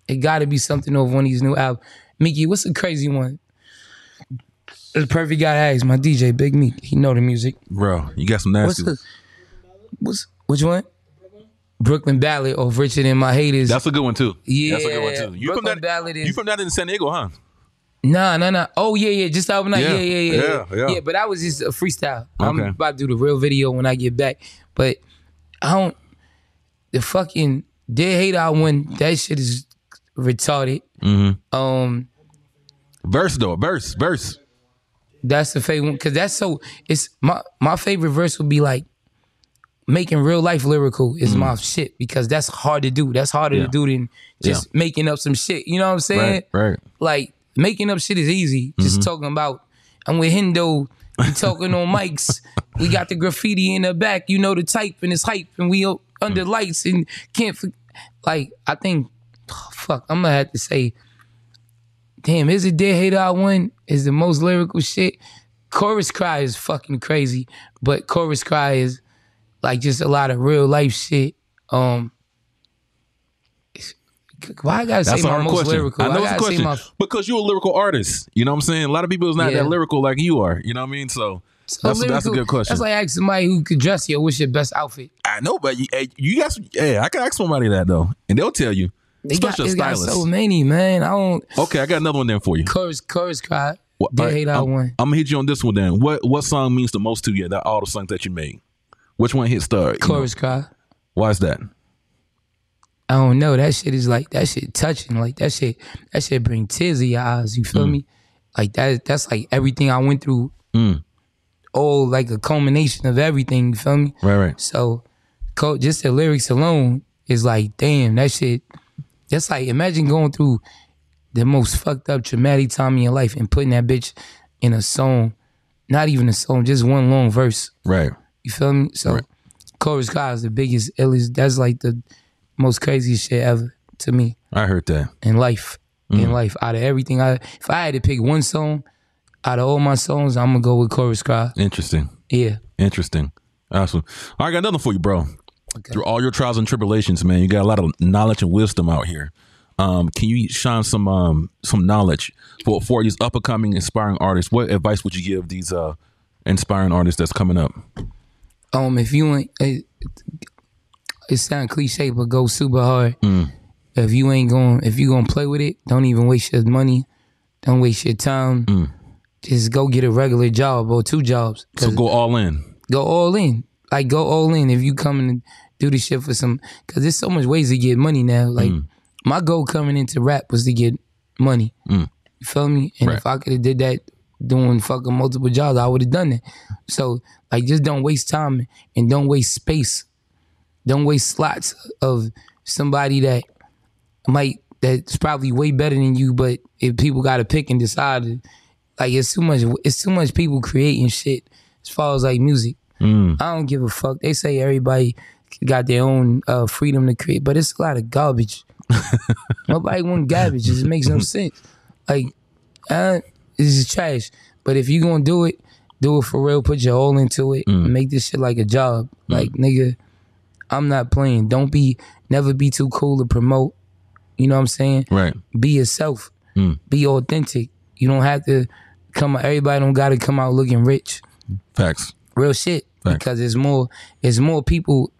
it got to be something over one of these new albums. Mickey, what's the crazy one? The perfect guy to ask my DJ, Big Meek. He know the music. Bro, you got some What's nasty. the what's which one? Brooklyn Ballad of Richer Than My Haters. That's a good one too. Yeah, That's a good one too. You from that? Ballad is- You from that in San Diego, huh? Nah, nah, nah. Oh yeah, yeah. Just overnight. Yeah. Yeah, yeah, yeah, yeah. Yeah, yeah. but that was just a freestyle. I'm about to do the real video when I get back. But I don't. The fucking Dear Hater I Won. That shit is retarded. Mm-hmm. Um, Verse though, verse, verse. that's the favorite one because that's so. It's my my favorite verse would be like making real life lyrical is my shit because that's hard to do. That's harder Mm. Yeah. to do than just making up some shit. You know what I'm saying? Right, right. like making up shit is easy. Just talking about I'm with Hendo, we [LAUGHS] talking on mics. We got the graffiti in the back, you know the type and it's hype, and we under lights and can't like I think fuck, I'm gonna have to say, damn, is it Dear Hater I Won is the most lyrical shit. Chorus Cry is fucking crazy, but Chorus Cry is like just a lot of real life shit. Um why I gotta That's say my hard most question. lyrical? I know Why it's a question my because you're a lyrical artist. You know what I'm saying? A lot of people is not Yeah. that lyrical like you are. You know what I mean? So So That's a- that's a good question. That's like asking somebody who could dress you. What's your best outfit? I know, but you, you guys, yeah, I can ask somebody that though, and they'll tell you. They got, they got so many, man. I don't. Okay, I got another one there for you. Chorus, chorus cry. Well, right, hate that I'm, one. I'm gonna hit you on this one then. What what song means the most to you? That all the songs that you made. Which one hit star? you know? Chorus cry. Why is that? I don't know. That shit is like that shit touching. Like that shit. That shit bring tears to your eyes. You feel me? Like that. That's like everything I went through. Mm. All like a culmination of everything. You feel me? Right, right. So, co- just the lyrics alone is like, damn, that shit. That's like imagine going through the most fucked up traumatic time in your life and putting that bitch in a song. Not even a song, just one long verse. Right. You feel me? So, Chorus Cry is the biggest, illest. That's like the most craziest shit ever to me I heard that. in life. In life, out of everything, I if I had to pick one song out of all my songs, I'm gonna go with Chorus Cry. Interesting. Yeah. Interesting. Awesome. All right, I got another for you, bro. Okay. Through all your trials and tribulations, man, you got a lot of knowledge and wisdom out here. Um, can you shine some um some knowledge for for these up and coming inspiring artists? What advice would you give these uh inspiring artists that's coming up? Um if you ain't it, it sound cliche but go super hard. Mm. If you ain't going if you gonna play with it don't even waste your money. Don't waste your time. Mm. Just go get a regular job or two jobs. So go all in. go all in. Like go all in if you come and do the shit for some because there's so much ways to get money now. Like mm. my goal coming into rap was to get money. You feel me? And Right. if i could have did that doing fucking multiple jobs i would have done it so like just don't waste time and don't waste space don't waste slots of somebody that might that's probably way better than you but if people got to pick and decide like it's too much it's too much people creating shit as far as like music Mm. I don't give a fuck. They say everybody got their own uh, freedom to create, but it's a lot of garbage. [LAUGHS] Nobody want garbage. It just makes no sense. Like, uh, this is trash. But if you gonna do it, do it for real. Put your all into it. Mm. Make this shit like a job. Like, nigga, I'm not playing. Don't be, never be too cool to promote. You know what I'm saying? Right. Be yourself. Mm. Be authentic. You don't have to come. Everybody don't got to come out looking rich Facts. real shit Facts. because it's more it's more people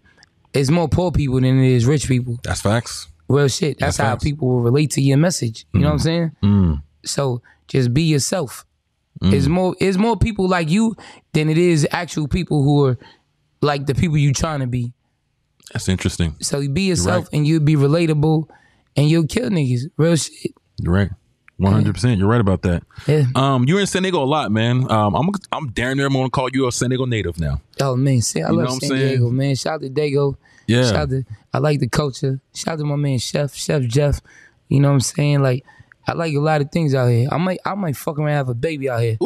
it's more poor people than it is rich people That's facts. real shit that's, That's how facts. people will relate to your message you know what i'm saying Mm. so just be yourself it's more it's more people like you than it is actual people who are like the people you trying to be That's interesting. so you be yourself right. and you'll be relatable and you'll kill niggas real shit You're right. One hundred percent. You're right about that. yeah. Um, you're in San Diego a lot, man. Um, I'm I'm damn near going to call you a San Diego native now. oh man see, i You know love what I'm san saying? diego man shout out to dago Yeah. Shout out to I like the culture. Shout out to my man Chef, Chef Jeff. You know what I'm saying? Like I like a lot of things out here. I might I might fuck around have a baby out here. Ooh.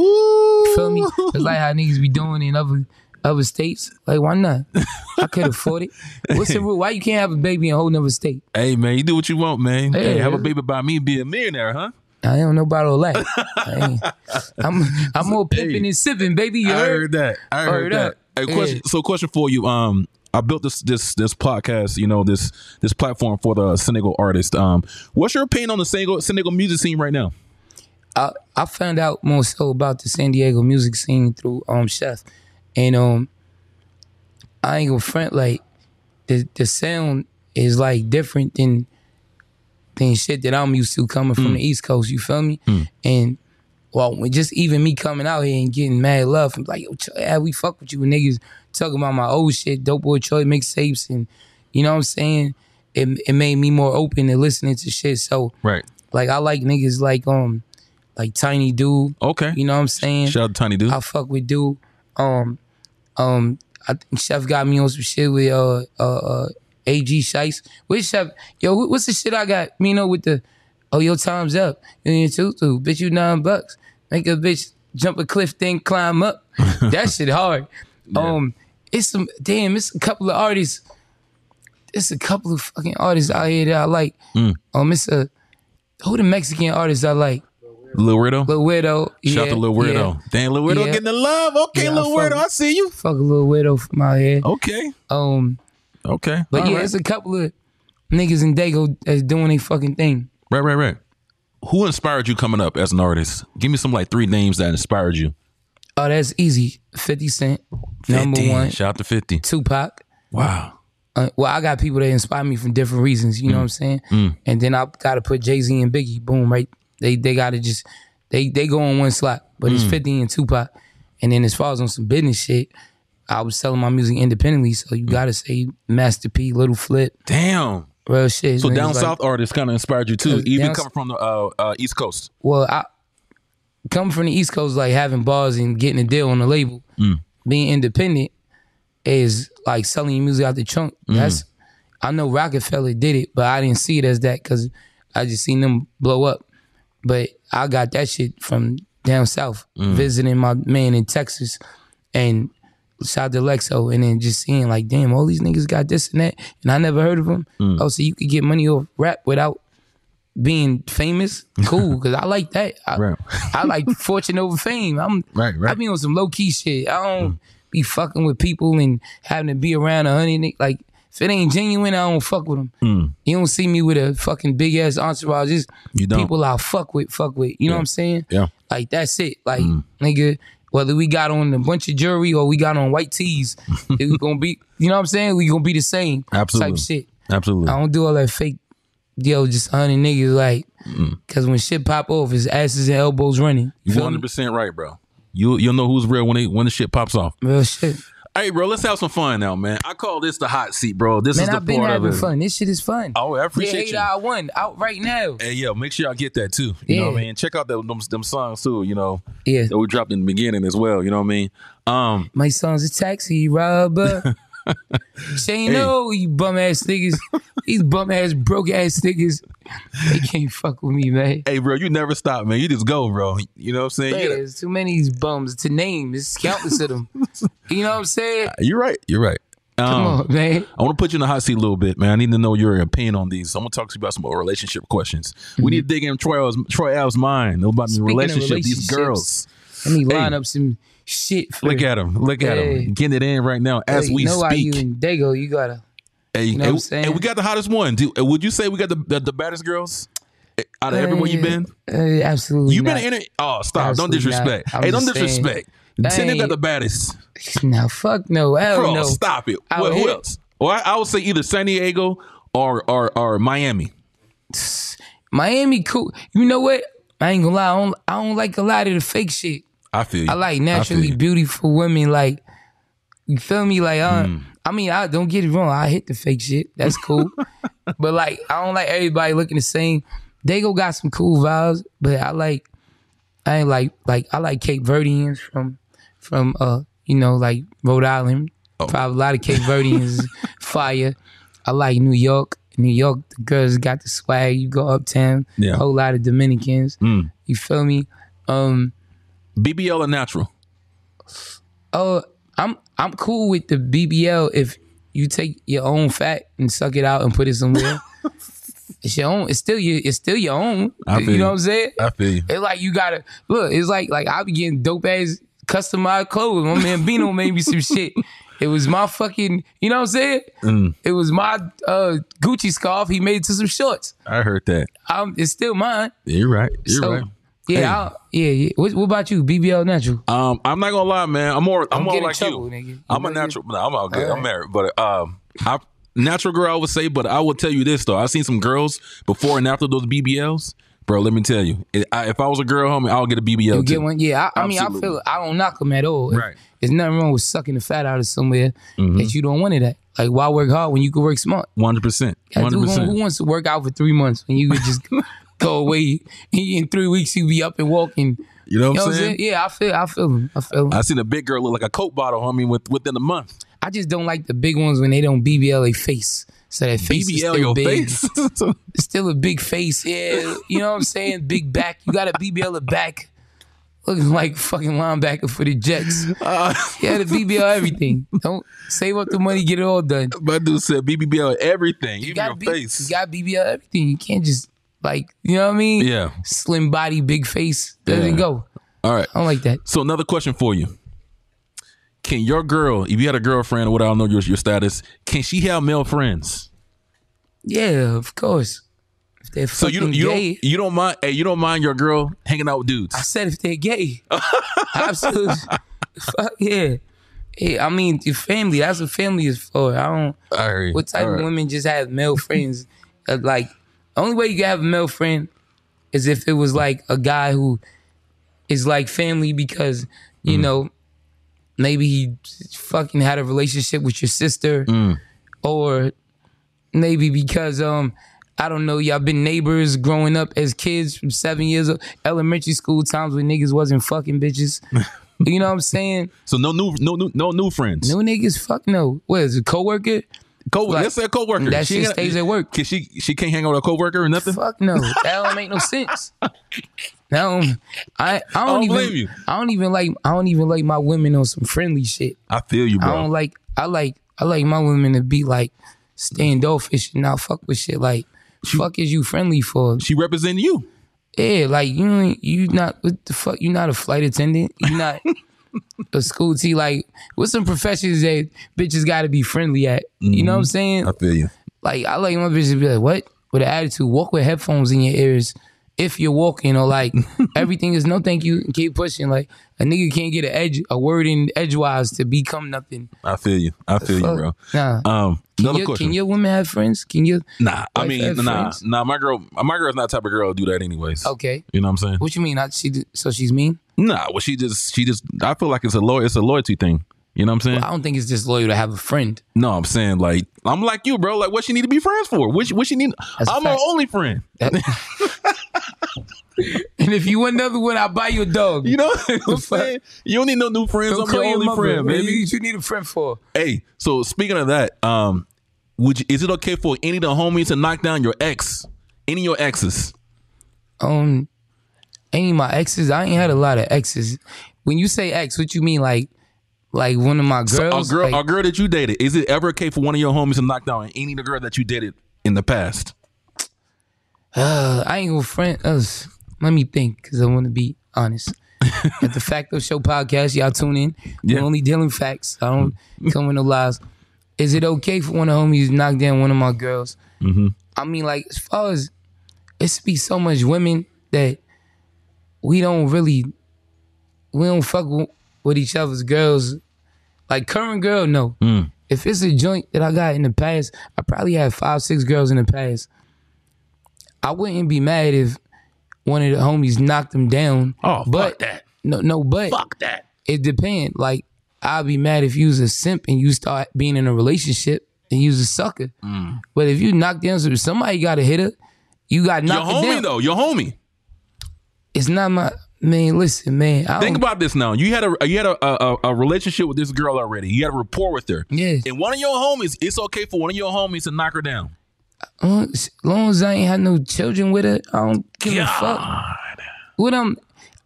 You feel me? It's like how niggas be doing in other other states. Like why not? I could afford it. What's the [LAUGHS] rule? Why you can't have a baby in a whole nother state? Hey man, you do what you want, man. Hey, Yeah. have a baby by me, and be a millionaire, huh? I don't know about all that. [LAUGHS] I ain't- I'm I'm more pimping and sipping, baby. You I heard? that. I heard Heard that. that. Hey, question, Yeah. So, question for you. Um, I built this this this podcast. You know this this platform for the San Diego artist. Um, what's your opinion on the San Diego Senegal music scene right now? I, I found out more so about the San Diego music scene through um Chef, and um I ain't gonna front like the the sound is like different than than shit that I'm used to coming from the East Coast. You feel me? And well, just even me coming out here and getting mad love, I'm like, yo, yeah, we fuck with you when niggas talking about my old shit, dope boy Troy mixtapes, and you know what I'm saying. It it made me more open to listening to shit. So Right. like I like niggas like um like Tiny Doo. Okay. You know what I'm saying? Shout out to Tiny Doo. I fuck with Dude. Um um I think Chef got me on some shit with uh uh, uh AG Shice. Which Chef yo what's the shit I got? You know with the oh your time's up. You need two two, bitch you nine bucks. Make a bitch jump a cliff then climb up. [LAUGHS] that shit hard. Um it's some damn, it's a couple of artists. It's a couple of fucking artists out here that I like. Mm. Um it's a who the Mexican artists I like? Lil Weirdo. Lil Weirdo. Shout out yeah, to Lil Weirdo. yeah. Damn, Lil Weirdo Yeah. getting the love. Okay, Yeah, Lil Weirdo, I see you. Fuck a Lil Weirdo from out here. Okay. Um, Okay. but All yeah, right. it's a couple of niggas in Dago that's doing a fucking thing. Right, right, right. Who inspired you coming up as an artist? Give me some like three names that inspired you. Oh, that's easy. Fifty Cent, number one. Shout out to 50. Tupac. Wow. Uh, well, I got people that inspire me from different reasons. You know mm. what I'm saying? Mm. And then I got to put Jay Z and Biggie. Boom, right? They they got to just they they go on one slot, but it's mm. 50 and Tupac. And then as far as on some business shit, I was selling my music independently, so you got to say Master P, Little Flip, Damn. Real shit. So down like- south artists kind of inspired you too, even down- coming from the uh, uh, East Coast. well, I coming from the East Coast, like having bars and getting a deal on the label, being independent is like selling your music out the trunk. That's I know Roc-A-Fella did it, but I didn't see it as that because I just seen them blow up. But I got that shit from down south, visiting my man in Texas, and shout out to Lexo, oh, and then just seeing like, damn, all these niggas got this and that, and I never heard of them. Mm. Oh, so you could get money off rap without being famous, cool. [LAUGHS] Because I like that. I, Right. I like fortune over fame. I'm Right, right. I be on some low key shit. I don't mm. be fucking with people and having to be around a hundred. ni- Like if it ain't genuine, I don't fuck with them. Mm. You don't see me with a fucking big ass entourage. Just You don't. people I fuck with, fuck with. You know what I'm saying? Yeah. Like that's it. Like nigga, whether we got on a bunch of jewelry or we got on white tees, [LAUGHS] it gonna be. You know what I'm saying? We gonna be the same Absolutely. type shit. Absolutely. I don't do all that fake deal, just a hundred niggas like. Mm. Cause when shit pop off, it's asses and elbows running. You Feel one me? hundred percent right, bro. You you'll know who's real when they when the shit pops off. Real shit. Hey, bro, let's have some fun now, man. I call this the hot seat, bro. This is Man, the I've been part of having it. fun. This shit is fun. Oh, I appreciate yeah, hate you. I won out right now. Hey, yo, make sure y'all get that too. You know what I mean? Check out the, them, them songs too. You know Yeah, that we dropped in the beginning as well. You know what I mean? Um, Mysonne's a taxi robber. [LAUGHS] Say no, you bum ass niggas. These bum ass broke ass niggas. They can't fuck with me, man. hey, bro, you never stop, man. You just go, bro. You know what I'm saying? Man, You- there's too many these bums to name. There's countless of them. [LAUGHS] You know what I'm saying? You're right. You're right. Um, Come on, man. I want to put you in the hot seat a little bit, man. I need to know your opinion on these. I'm gonna talk to you about some relationship questions. We need to dig in Troy Ave's, Troy Ave's mind about the Mm-hmm. Speaking of relationship. These girls. Let me line Hey. up some shit. For Look at him. Look at Hey. him. Getting it in right now as Hey, we you know why you speak. and Dago, you gotta. Hey, know hey, what I'm saying? hey, we got the hottest one. Do, uh, would you say we got the the, the baddest girls Eh, out of everywhere you've been? Uh, absolutely. You've not. been in it. Oh, stop! don't disrespect. Hey, don't disrespect. Tendon got the baddest. Now, fuck no. Hell Bro, no. stop it. What, who else? Well, I, I would say either San Diego or or or Miami. Miami cool. You know what? I ain't gonna lie. I don't, I don't like a lot of the fake shit. I feel you. I like naturally you. beautiful women. Like, you feel me? Like, uh, Mm. I mean, I don't get it wrong. I hit the fake shit. That's cool. [LAUGHS] but like, I don't like everybody looking the same. Dago got some cool vibes, but I like, I ain't like, like I like Cape Verdeans from, from uh, you know, like Rhode Island. Oh. Probably a lot of Cape Verdeans [LAUGHS] fire. I like New York. New York, the girls got the swag. You go uptown, Yeah. a whole lot of Dominicans. Mm. You feel me? Um, BBL or natural? oh, I'm I'm cool with the BBL if you take your own fat and suck it out and put it somewhere. [LAUGHS] it's your own. It's still your. It's still your own. I you know you. what I'm saying? I feel you. It's like you gotta look. It's like like I'll be getting dope ass customized clothes. My man Bino made me some shit. It was my fucking. You know what I'm saying? Mm. It was my uh, Gucci scarf. He made it to some shorts. I heard that. Um, it's still mine. You're right. You're so right. Yeah, Hey. Yeah, yeah. What, what about you? BBL natural. Um, I'm not gonna lie, man. I'm more. I'm Don't more like trouble, you. nigga. I'm a natural. No, I'm all good. All I'm right. married, but um, I natural girl. I would say, but I will tell you this though. I've seen some girls before and after those BBLs, bro. Let me tell you, it, I, if I was a girl, homie, I'll get a BBL You too. get one? Yeah, I, I mean, I Absolutely. feel I don't knock them at all. Right. Mm-hmm. There's nothing wrong with sucking the fat out of somewhere that you don't want it at. Like, why work hard when you can work smart? One hundred percent. Who, hundred gon- who wants to work out for three months when you could just [LAUGHS] [LAUGHS] go away and in three weeks you be up and walking? You know You what know I'm what I'm saying? saying? Yeah, I feel, I feel them. I feel them. I seen a big girl look like a Coke bottle, homie, with within a month. I just don't like the big ones when they don't BBL a face. So that face is still your big. face. [LAUGHS] It's still a big face. Yeah, you know what I'm saying? Big back. You got a BBL a back. Looking like fucking linebacker for the Jets. uh, Yeah, the BBL everything. Don't save up the money, get it all done. my dude said BBL everything, You even got your B- face. You got BBL everything. You can't just like you know what I mean? yeah. Slim body, big face. Doesn't Yeah. go. All right. I don't like that. So another question for you. Can your girl, if you had a girlfriend or what I don't know your your status, can she have male friends? Yeah, of course. If they're So you you gay, don't you don't mind hey, you don't mind your girl hanging out with dudes. I said if they're gay. [LAUGHS] Absolutely. Fuck yeah. Hey, I mean, your family. That's what family is for. I don't. Hear you. What type All of women just have male friends? Uh, like, only way you can have a male friend is if it was like a guy who is like family because you Mm. know maybe he fucking had a relationship with your sister, Mm. or maybe because um. I don't know. Y'all been neighbors growing up as kids from seven years old, elementary school times when niggas wasn't fucking bitches. [LAUGHS] you know what I'm saying? So no new, no new, no new friends. No niggas, fuck no. What is it, coworker? Co- like, let's say a coworker. that She shit stays at work. Can she she can't hang out with a coworker or nothing? Fuck no. That don't make no sense. [LAUGHS] Now I I don't, don't even. I don't even like I don't even like my women on some friendly shit. I feel you, I bro. don't like I like I like my women to be like standoffish and not fuck with shit like fuck is you friendly for? she representing you. Yeah, like you you not what the fuck you not a flight attendant. You not [LAUGHS] [LAUGHS] a school T like what's some professions that bitches gotta be friendly at? You know what I'm saying? I feel you. Like I like my bitches to be like, what? With an attitude, walk with headphones in your ears if you're walking, or like [LAUGHS] everything is no thank you and keep pushing. Like a nigga can't get an edge, a word in edgewise to become nothing. I feel you. I feel you, bro. Nah. Um, Can another your, question. can your women have friends? Can you? nah, I mean, nah, friends? nah. My girl, my girl's not the type of girl to do that, anyways. Okay. You know what I'm saying? What you mean? Not she? So she's mean? Nah, well, she just, she just. I feel like it's a loy, it's a loyalty thing. You know what I'm saying? I don't think it's just loyal to have a friend. No, I'm saying like I'm like you, bro. Like, what she need to be friends for? What she, what she need? That's I'm her only friend. [LAUGHS] And if you want another one, I'll buy you a dog. You know [LAUGHS] what I'm saying? You don't need no new friends. Don't I'm your your only mother. friend, baby. You, you need a friend for? Hey, so speaking of that, um, would you, is it okay for any of the homies to knock down your ex, any of your exes? um any of my exes. I ain't had a lot of exes. When you say ex what you mean like like one of my girls a girl, like, a girl that you dated, is it ever okay for one of your homies to knock down any of the girl that you dated in the past? uh, i ain't gonna friend us. Let me think because i want to be honest. [LAUGHS] At the facto show podcast y'all tune in. Yeah. we're only dealing facts. I don't come with no lies. Is it okay for one of the homies to knock down one of my girls? I mean like as far as it's be so much women that we don't really we don't fuck with, each other's girls. Like current girl, no. If it's a joint that I got in the past, I probably had five, six girls in the past. I wouldn't be mad if one of the homies knocked them down. Oh, fuck but that. no, no, but fuck that. it depends. Like I'd be mad if you was a simp and you start being in a relationship and you was a sucker. Mm. But if you knock down some, somebody got to hit her. You got Your knocked homie down. though, your homie. It's not my man. Listen, man. I Think about this now. You had a you had a, a a relationship with this girl already. You had a rapport with her. Yeah. And one of your homies, it's okay for one of your homies to knock her down. Uh, as long as I ain't had no children with her, I don't give a fuck. What I'm,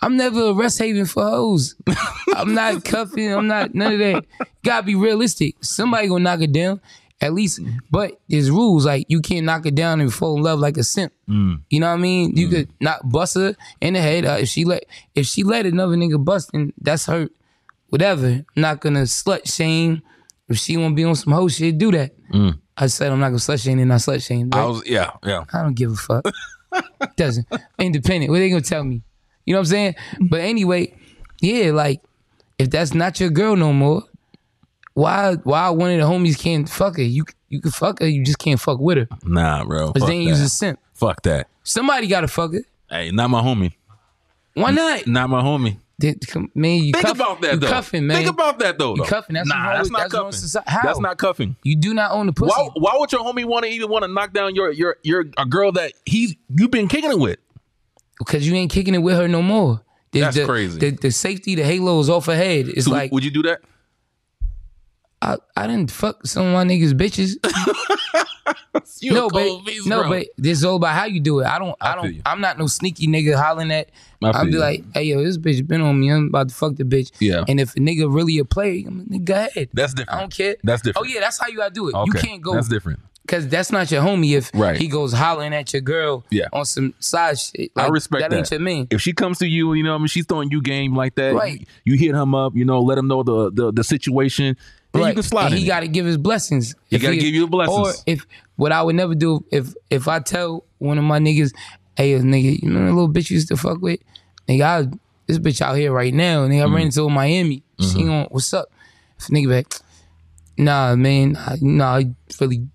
I'm never a rest haven for hoes. [LAUGHS] I'm not cuffing. I'm not none of that. Gotta be realistic. Somebody gonna knock it down. At least, but there's rules. Like you can't knock it down and fall in love like a simp. Mm. You know what I mean? You mm. could not bust her in the head. Uh, if she let, if she let another nigga bust, then that's her. Whatever. I'm not gonna slut shame. If she wanna be on some hoe shit, do that. Mm. I said I'm not gonna slut shame and not slut shame. I was yeah, yeah. I don't give a fuck. [LAUGHS] Doesn't independent. What they gonna tell me? You know what I'm saying? But anyway, yeah, like if that's not your girl no more, why why one of the homies can't fuck her? You you can fuck her, you just can't fuck with her. Nah, bro. Cause Fuck then you's a simp. Fuck that. Somebody gotta fuck her. Hey, not my homie. Why not? Not my homie. Come- man, you Think cuff- about that you though. cuffing, man. Think about that though. You cuffing. That's nah, that's not cuffing. That's not cuffing. you do not own the pussy. Why, why would your homie want to even want to knock down your your your a girl that he's you've been kicking it with? Because you ain't kicking it with her no more. The- That's the- crazy. The, the safety, the halo is off her head. It's So like would you do that? I, I didn't fuck some of my niggas bitches. [LAUGHS] You no, a but cold piece, no, bro. but this is all about how you do it. I don't, I, I don't. I'm not no sneaky nigga hollering at. I I'll be you. like, hey yo, this bitch been on me. I'm about to fuck the bitch. Yeah. And if a nigga really a play, I'm like, go ahead. That's different. I don't care. That's different. Oh yeah, that's how you gotta do it. Okay, You can't go That's different. because that's not your homie. If Right. he goes hollering at your girl, Yeah. on some side shit. I respect that. that. Ain't your man. If she comes to you, you know, what I mean, she's throwing you game like that. Right. You, you hit him up, you know, let him know the the, the situation. Then you can slide. And he got to give his blessings. He If gotta give you the blessings. Or if what I would never do if if I tell one of my niggas, hey nigga, you know that little bitch you used to fuck with, nigga, I, this bitch out here right now, nigga, I Mm. ran into Miami. She ain't gonna, what's up? If nigga back. nah, man, I, nah, I really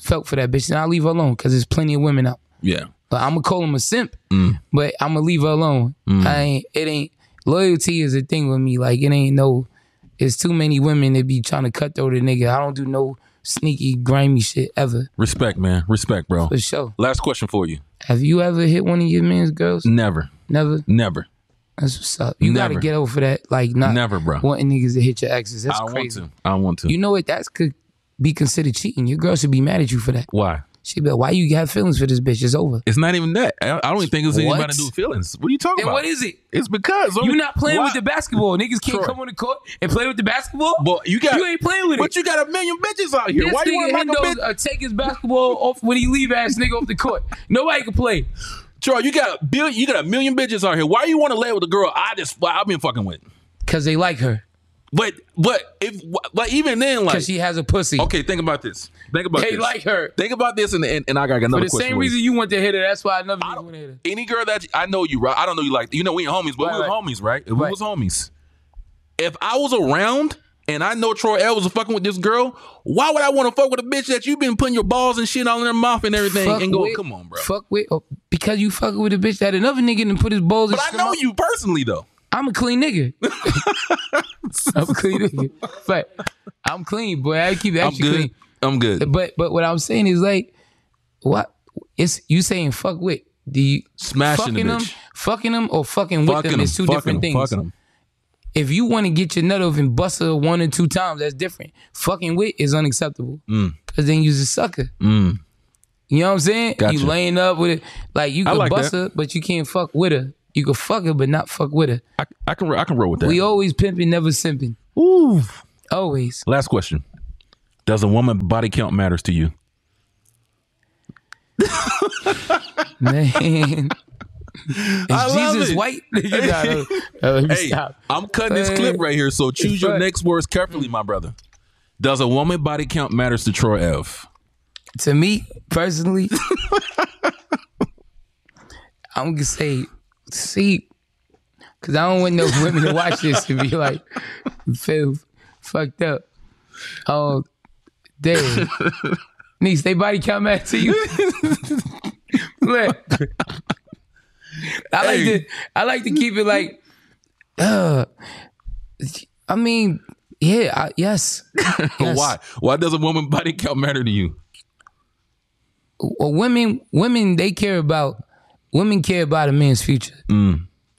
felt for that bitch. and I'll leave her alone because there's plenty of women out. Yeah. But I'm gonna call him a simp, mm. but I'm gonna leave her alone. Mm. I ain't. It ain't loyalty is a thing with me. Like it ain't no. It's too many women that be trying to cut through the nigga. I don't do no sneaky, grimy shit ever. Respect, man. Respect, bro. For sure. Last question for you. Have you ever hit one of your man's girls? Never. Never. Never. That's what's up. You Never. gotta get over that. Like not Never, bro. wanting niggas to hit your exes. That's I crazy. want to. I want to. You know what? That's could be considered cheating. Your girl should be mad at you for that. Why? She be like, why you have feelings for this bitch? It's over. It's not even that. I, I don't even think it's anything about to do with feelings. What are you talking Then about? what is it? It's because You're not playing Why? with the basketball. Niggas can't Troy. come on the court and play with the basketball. But you got. you ain't playing with But it. But you got a million bitches out here. This Why you want to Hendo, like a bitch? uh, take his basketball off when he leave ass nigga off the court. Nobody can play. Troy, you got a billion. You got a million bitches out here. Why you want to lay with a girl I just I've been fucking with? Cause they like her. But but if but even then, like she has a pussy. okay, think about this. Think about They this. like her. Think about this, and and, and I got another. For the question. same you. reason you want to hit her, that's why another nigga want to hit her. any girl that I know you, right? I don't know you like you know we ain't homies, but Right, we was right. homies, right? If we was homies. If I was around and I know Troy Ave was fucking with this girl, why would I want to fuck with a bitch that you've been putting your balls and shit all in her mouth and everything Fuck and go, come on, bro. Fuck with oh, because you fucking with a bitch that another nigga done put his balls. But and I know my- you personally though. I'm a clean nigga. [LAUGHS] I'm a clean nigga. But I'm clean, boy. I keep it I'm clean. I'm good. But but what I'm saying is like, what? It's you saying fuck with do you Smashing the fucking them, fucking them, or fucking with them them. is two fucking different them, things. Fucking them. If you want to get your nut off and bust her one or two times, that's different. Fucking with is unacceptable because then you's a sucker. Mm. You know what I'm saying? Gotcha. You laying up with it, like you can like bust that. her, but you can't fuck with her. You can fuck her, but not fuck with her. I, I can I can roll with that. We always pimping, never simping. Ooh. Always. Last question. Does a woman body count matters to you? [LAUGHS] Man. [LAUGHS] Is I Jesus white? [LAUGHS] No. Uh, Hey, stop. I'm cutting this clip right here, so choose your next words carefully, my brother. Does a woman body count matters to Troy Ave? To me, personally, I'm gonna say, see, because I don't want no [LAUGHS] women to watch this to be like, feel fucked up. Oh, damn. [LAUGHS] Niece, they body count matter to you? [LAUGHS] Look. I like to I like to keep it like uh I mean, yeah, I, yes. yes. Why? Why does a woman body count matter to you? Well, women women they care about women care about a man's future.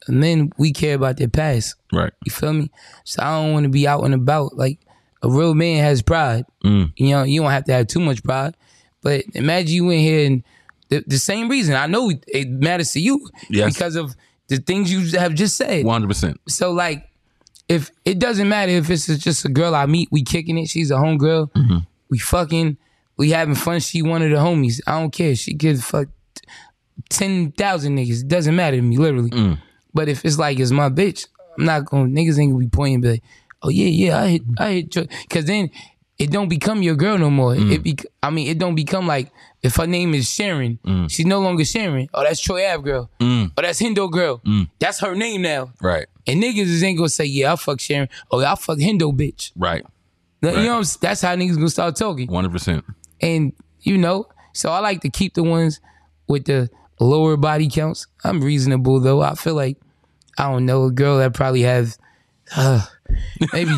Men we care about their past. Right. You feel me? So I don't want to be out and about. Like a real man has pride. You know, you don't have to have too much pride. But imagine you in here and the, the same reason. I know it matters to you Yes. because of the things you have just said. 100%. So like, if it doesn't matter if it's just a girl I meet, we kicking it. She's a homegirl. We fucking, we having fun. She one of the homies. I don't care. She could fuck ten thousand niggas. It doesn't matter to me, literally. But if it's like it's my bitch, I'm not going. to Niggas ain't gonna be pointing. and be like, oh yeah, yeah, I hit, I hit. Because then it don't become your girl no more. It be, I mean, it don't become like if her name is Sharon, she's no longer Sharon. Oh, that's Troy Ave girl. Oh, that's Hendo girl. That's her name now. Right. And niggas is ain't gonna say, yeah, I fuck Sharon. Oh, yeah, I fuck Hendo bitch. Right. You know, what I'm, s- that's how niggas gonna start talking. 100%. And you know, so I like to keep the ones with the lower body counts. I'm reasonable though. I feel like I don't know a girl that probably has uh, maybe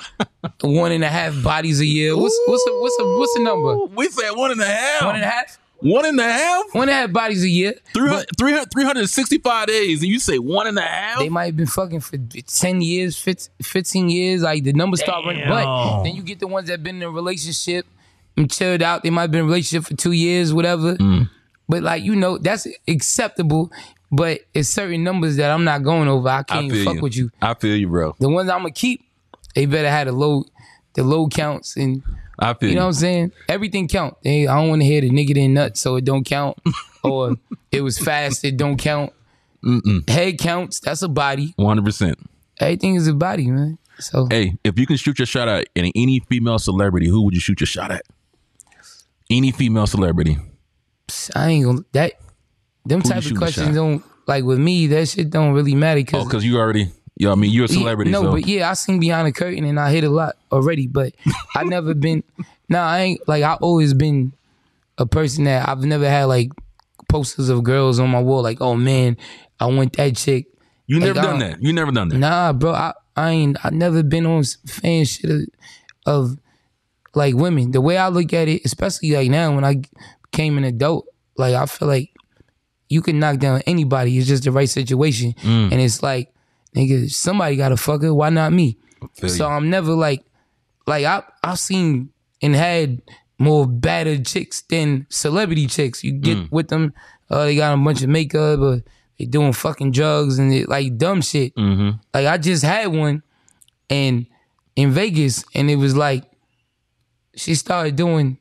[LAUGHS] one and a half bodies a year. What's what's a, what's a, what's the number? We said one and a half. One and a half. One and a half? One and a half bodies a year. 300, 300, 365 days, and you say one and a half? They might have been fucking for 10 years, 15 15 years. Like the numbers start running. But then you get the ones that been in a relationship and chilled out. They might have been in a relationship for two years, whatever. But like, you know, that's acceptable. But it's certain numbers that I'm not going over. I I can't feel fuck you. with you. I feel you, bro. The ones I'm gonna keep, they better have the low the low counts and I feel you know what I'm saying? Everything count. Hey, I don't want to hear the nigga didn't nut, so it don't count. [LAUGHS] or it was fast, it don't count. Head counts, that's a body. 100%. Everything is a body, man. So Hey, if you can shoot your shot at any, any female celebrity, who would you shoot your shot at? Any female celebrity. I ain't gonna that them you type of questions don't like with me, that shit don't really matter Oh, because because you already Yeah, I mean you're a celebrity. no, so. but yeah, I sing behind the curtain and I hit a lot already, but I [LAUGHS] never been. Nah, I ain't like I always been a person that I've never had like posters of girls on my wall. Like, oh man, I want that chick. you never like, done that. You never done that. Nah, bro, I, I ain't. I never been on fan shit of, of like women. The way I look at it, especially like now when I became an adult, like I feel like you can knock down anybody. It's just the right situation, Mm. and it's like, nigga, somebody got to fuck her. Why not me? So. I'm never like, like I I've seen and had more battered chicks than celebrity chicks. You get Mm. with them, uh, they got a bunch of makeup, or they doing fucking drugs and it, like dumb shit. Mhm. Like I just had one, and in Vegas, and it was like she started doing.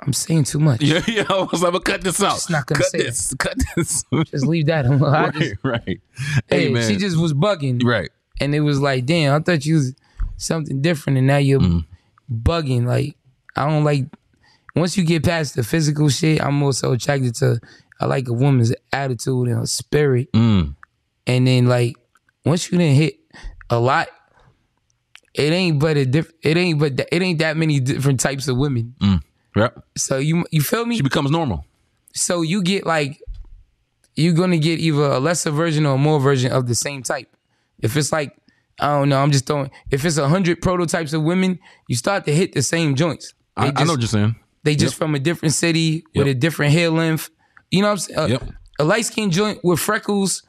I'm saying too much. Yeah, yeah. I was like, cut this out. Just not gonna cut say this. Cut this. [LAUGHS] Just leave that. alone. I just, right, right. hey, Hey, man. she just was bugging. right. and it was like, damn, I thought you was something different, and now you're Mm. bugging. Like, I don't like. Once you get past the physical shit, I'm also attracted to. I like a woman's attitude and her spirit, Mm. and then like once you didn't hit a lot, it ain't but a diff. It ain't but th- it ain't that many different types of women. Yep. So you you feel me? She becomes normal. So you get like you're gonna get either a lesser version or a more version of the same type. If it's like I don't know, I'm just throwing. If it's a hundred prototypes of women, you start to hit the same joints. They I, I know what you're saying. they just from a different city with Yep. a different hair length. You know what I'm saying? A, uh, Yep. a light skin joint with freckles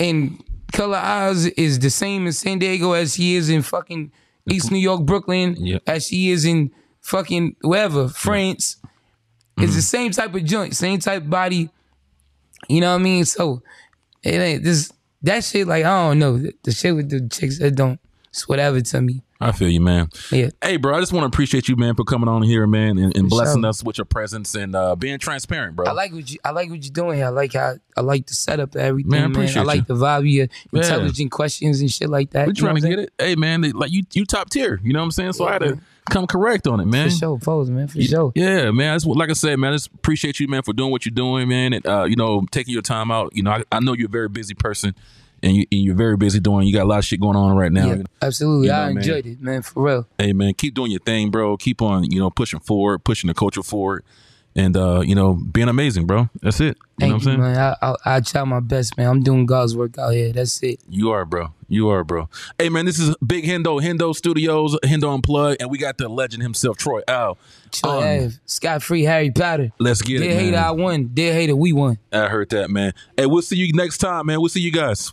and color eyes is the same in San Diego as he is in fucking East New York, Brooklyn, Yep. as she is in fucking wherever, France. It's Mm-hmm. the same type of joint, same type of body. You know what I mean? So it ain't this that shit like I don't know. The, shit with the chicks that don't it's whatever to me. I feel you, man. Yeah. Hey, bro, I just want to appreciate you, man, for coming on here, man, and, and blessing sure. us with your presence and uh, being transparent, bro. I like what you I like what you're doing here. I like how I like the setup of everything. Man, I Man, I like you. the vibe of your Yeah. intelligent questions and shit like that. We're trying to get it. Hey, man, they, like you, you top tier. You know what I'm saying? So I had to come correct on it, man. For sure, pose, man. For sure. Yeah, man. That's what, like I said, man. I just appreciate you, man, for doing what you're doing, man, and uh, you know, taking your time out. You know, I, I know you're a very busy person, and, you, and you're very busy doing. You got a lot of shit going on right now. Yeah, absolutely. You know, I man. enjoyed it, man, for real. Hey, man, keep doing your thing, bro. Keep on, you know, pushing forward, pushing the culture forward, and uh, you know, being amazing, bro. That's it. You know Thank what I'm you, saying? man. I, I I try my best, man. I'm doing God's work out here. That's it. You are, bro. You are, bro. Hey, man, this is Big Hendo, Hendo Studios, Hendo Unplugged, and we got the legend himself, Troy Ave. Chill, Um, hey, Scott Free, Harry Potter. Let's get Dear it, man. hater, I won. Dear hater, we won. I heard that, man. Hey, we'll see you next time, man. We'll see you guys.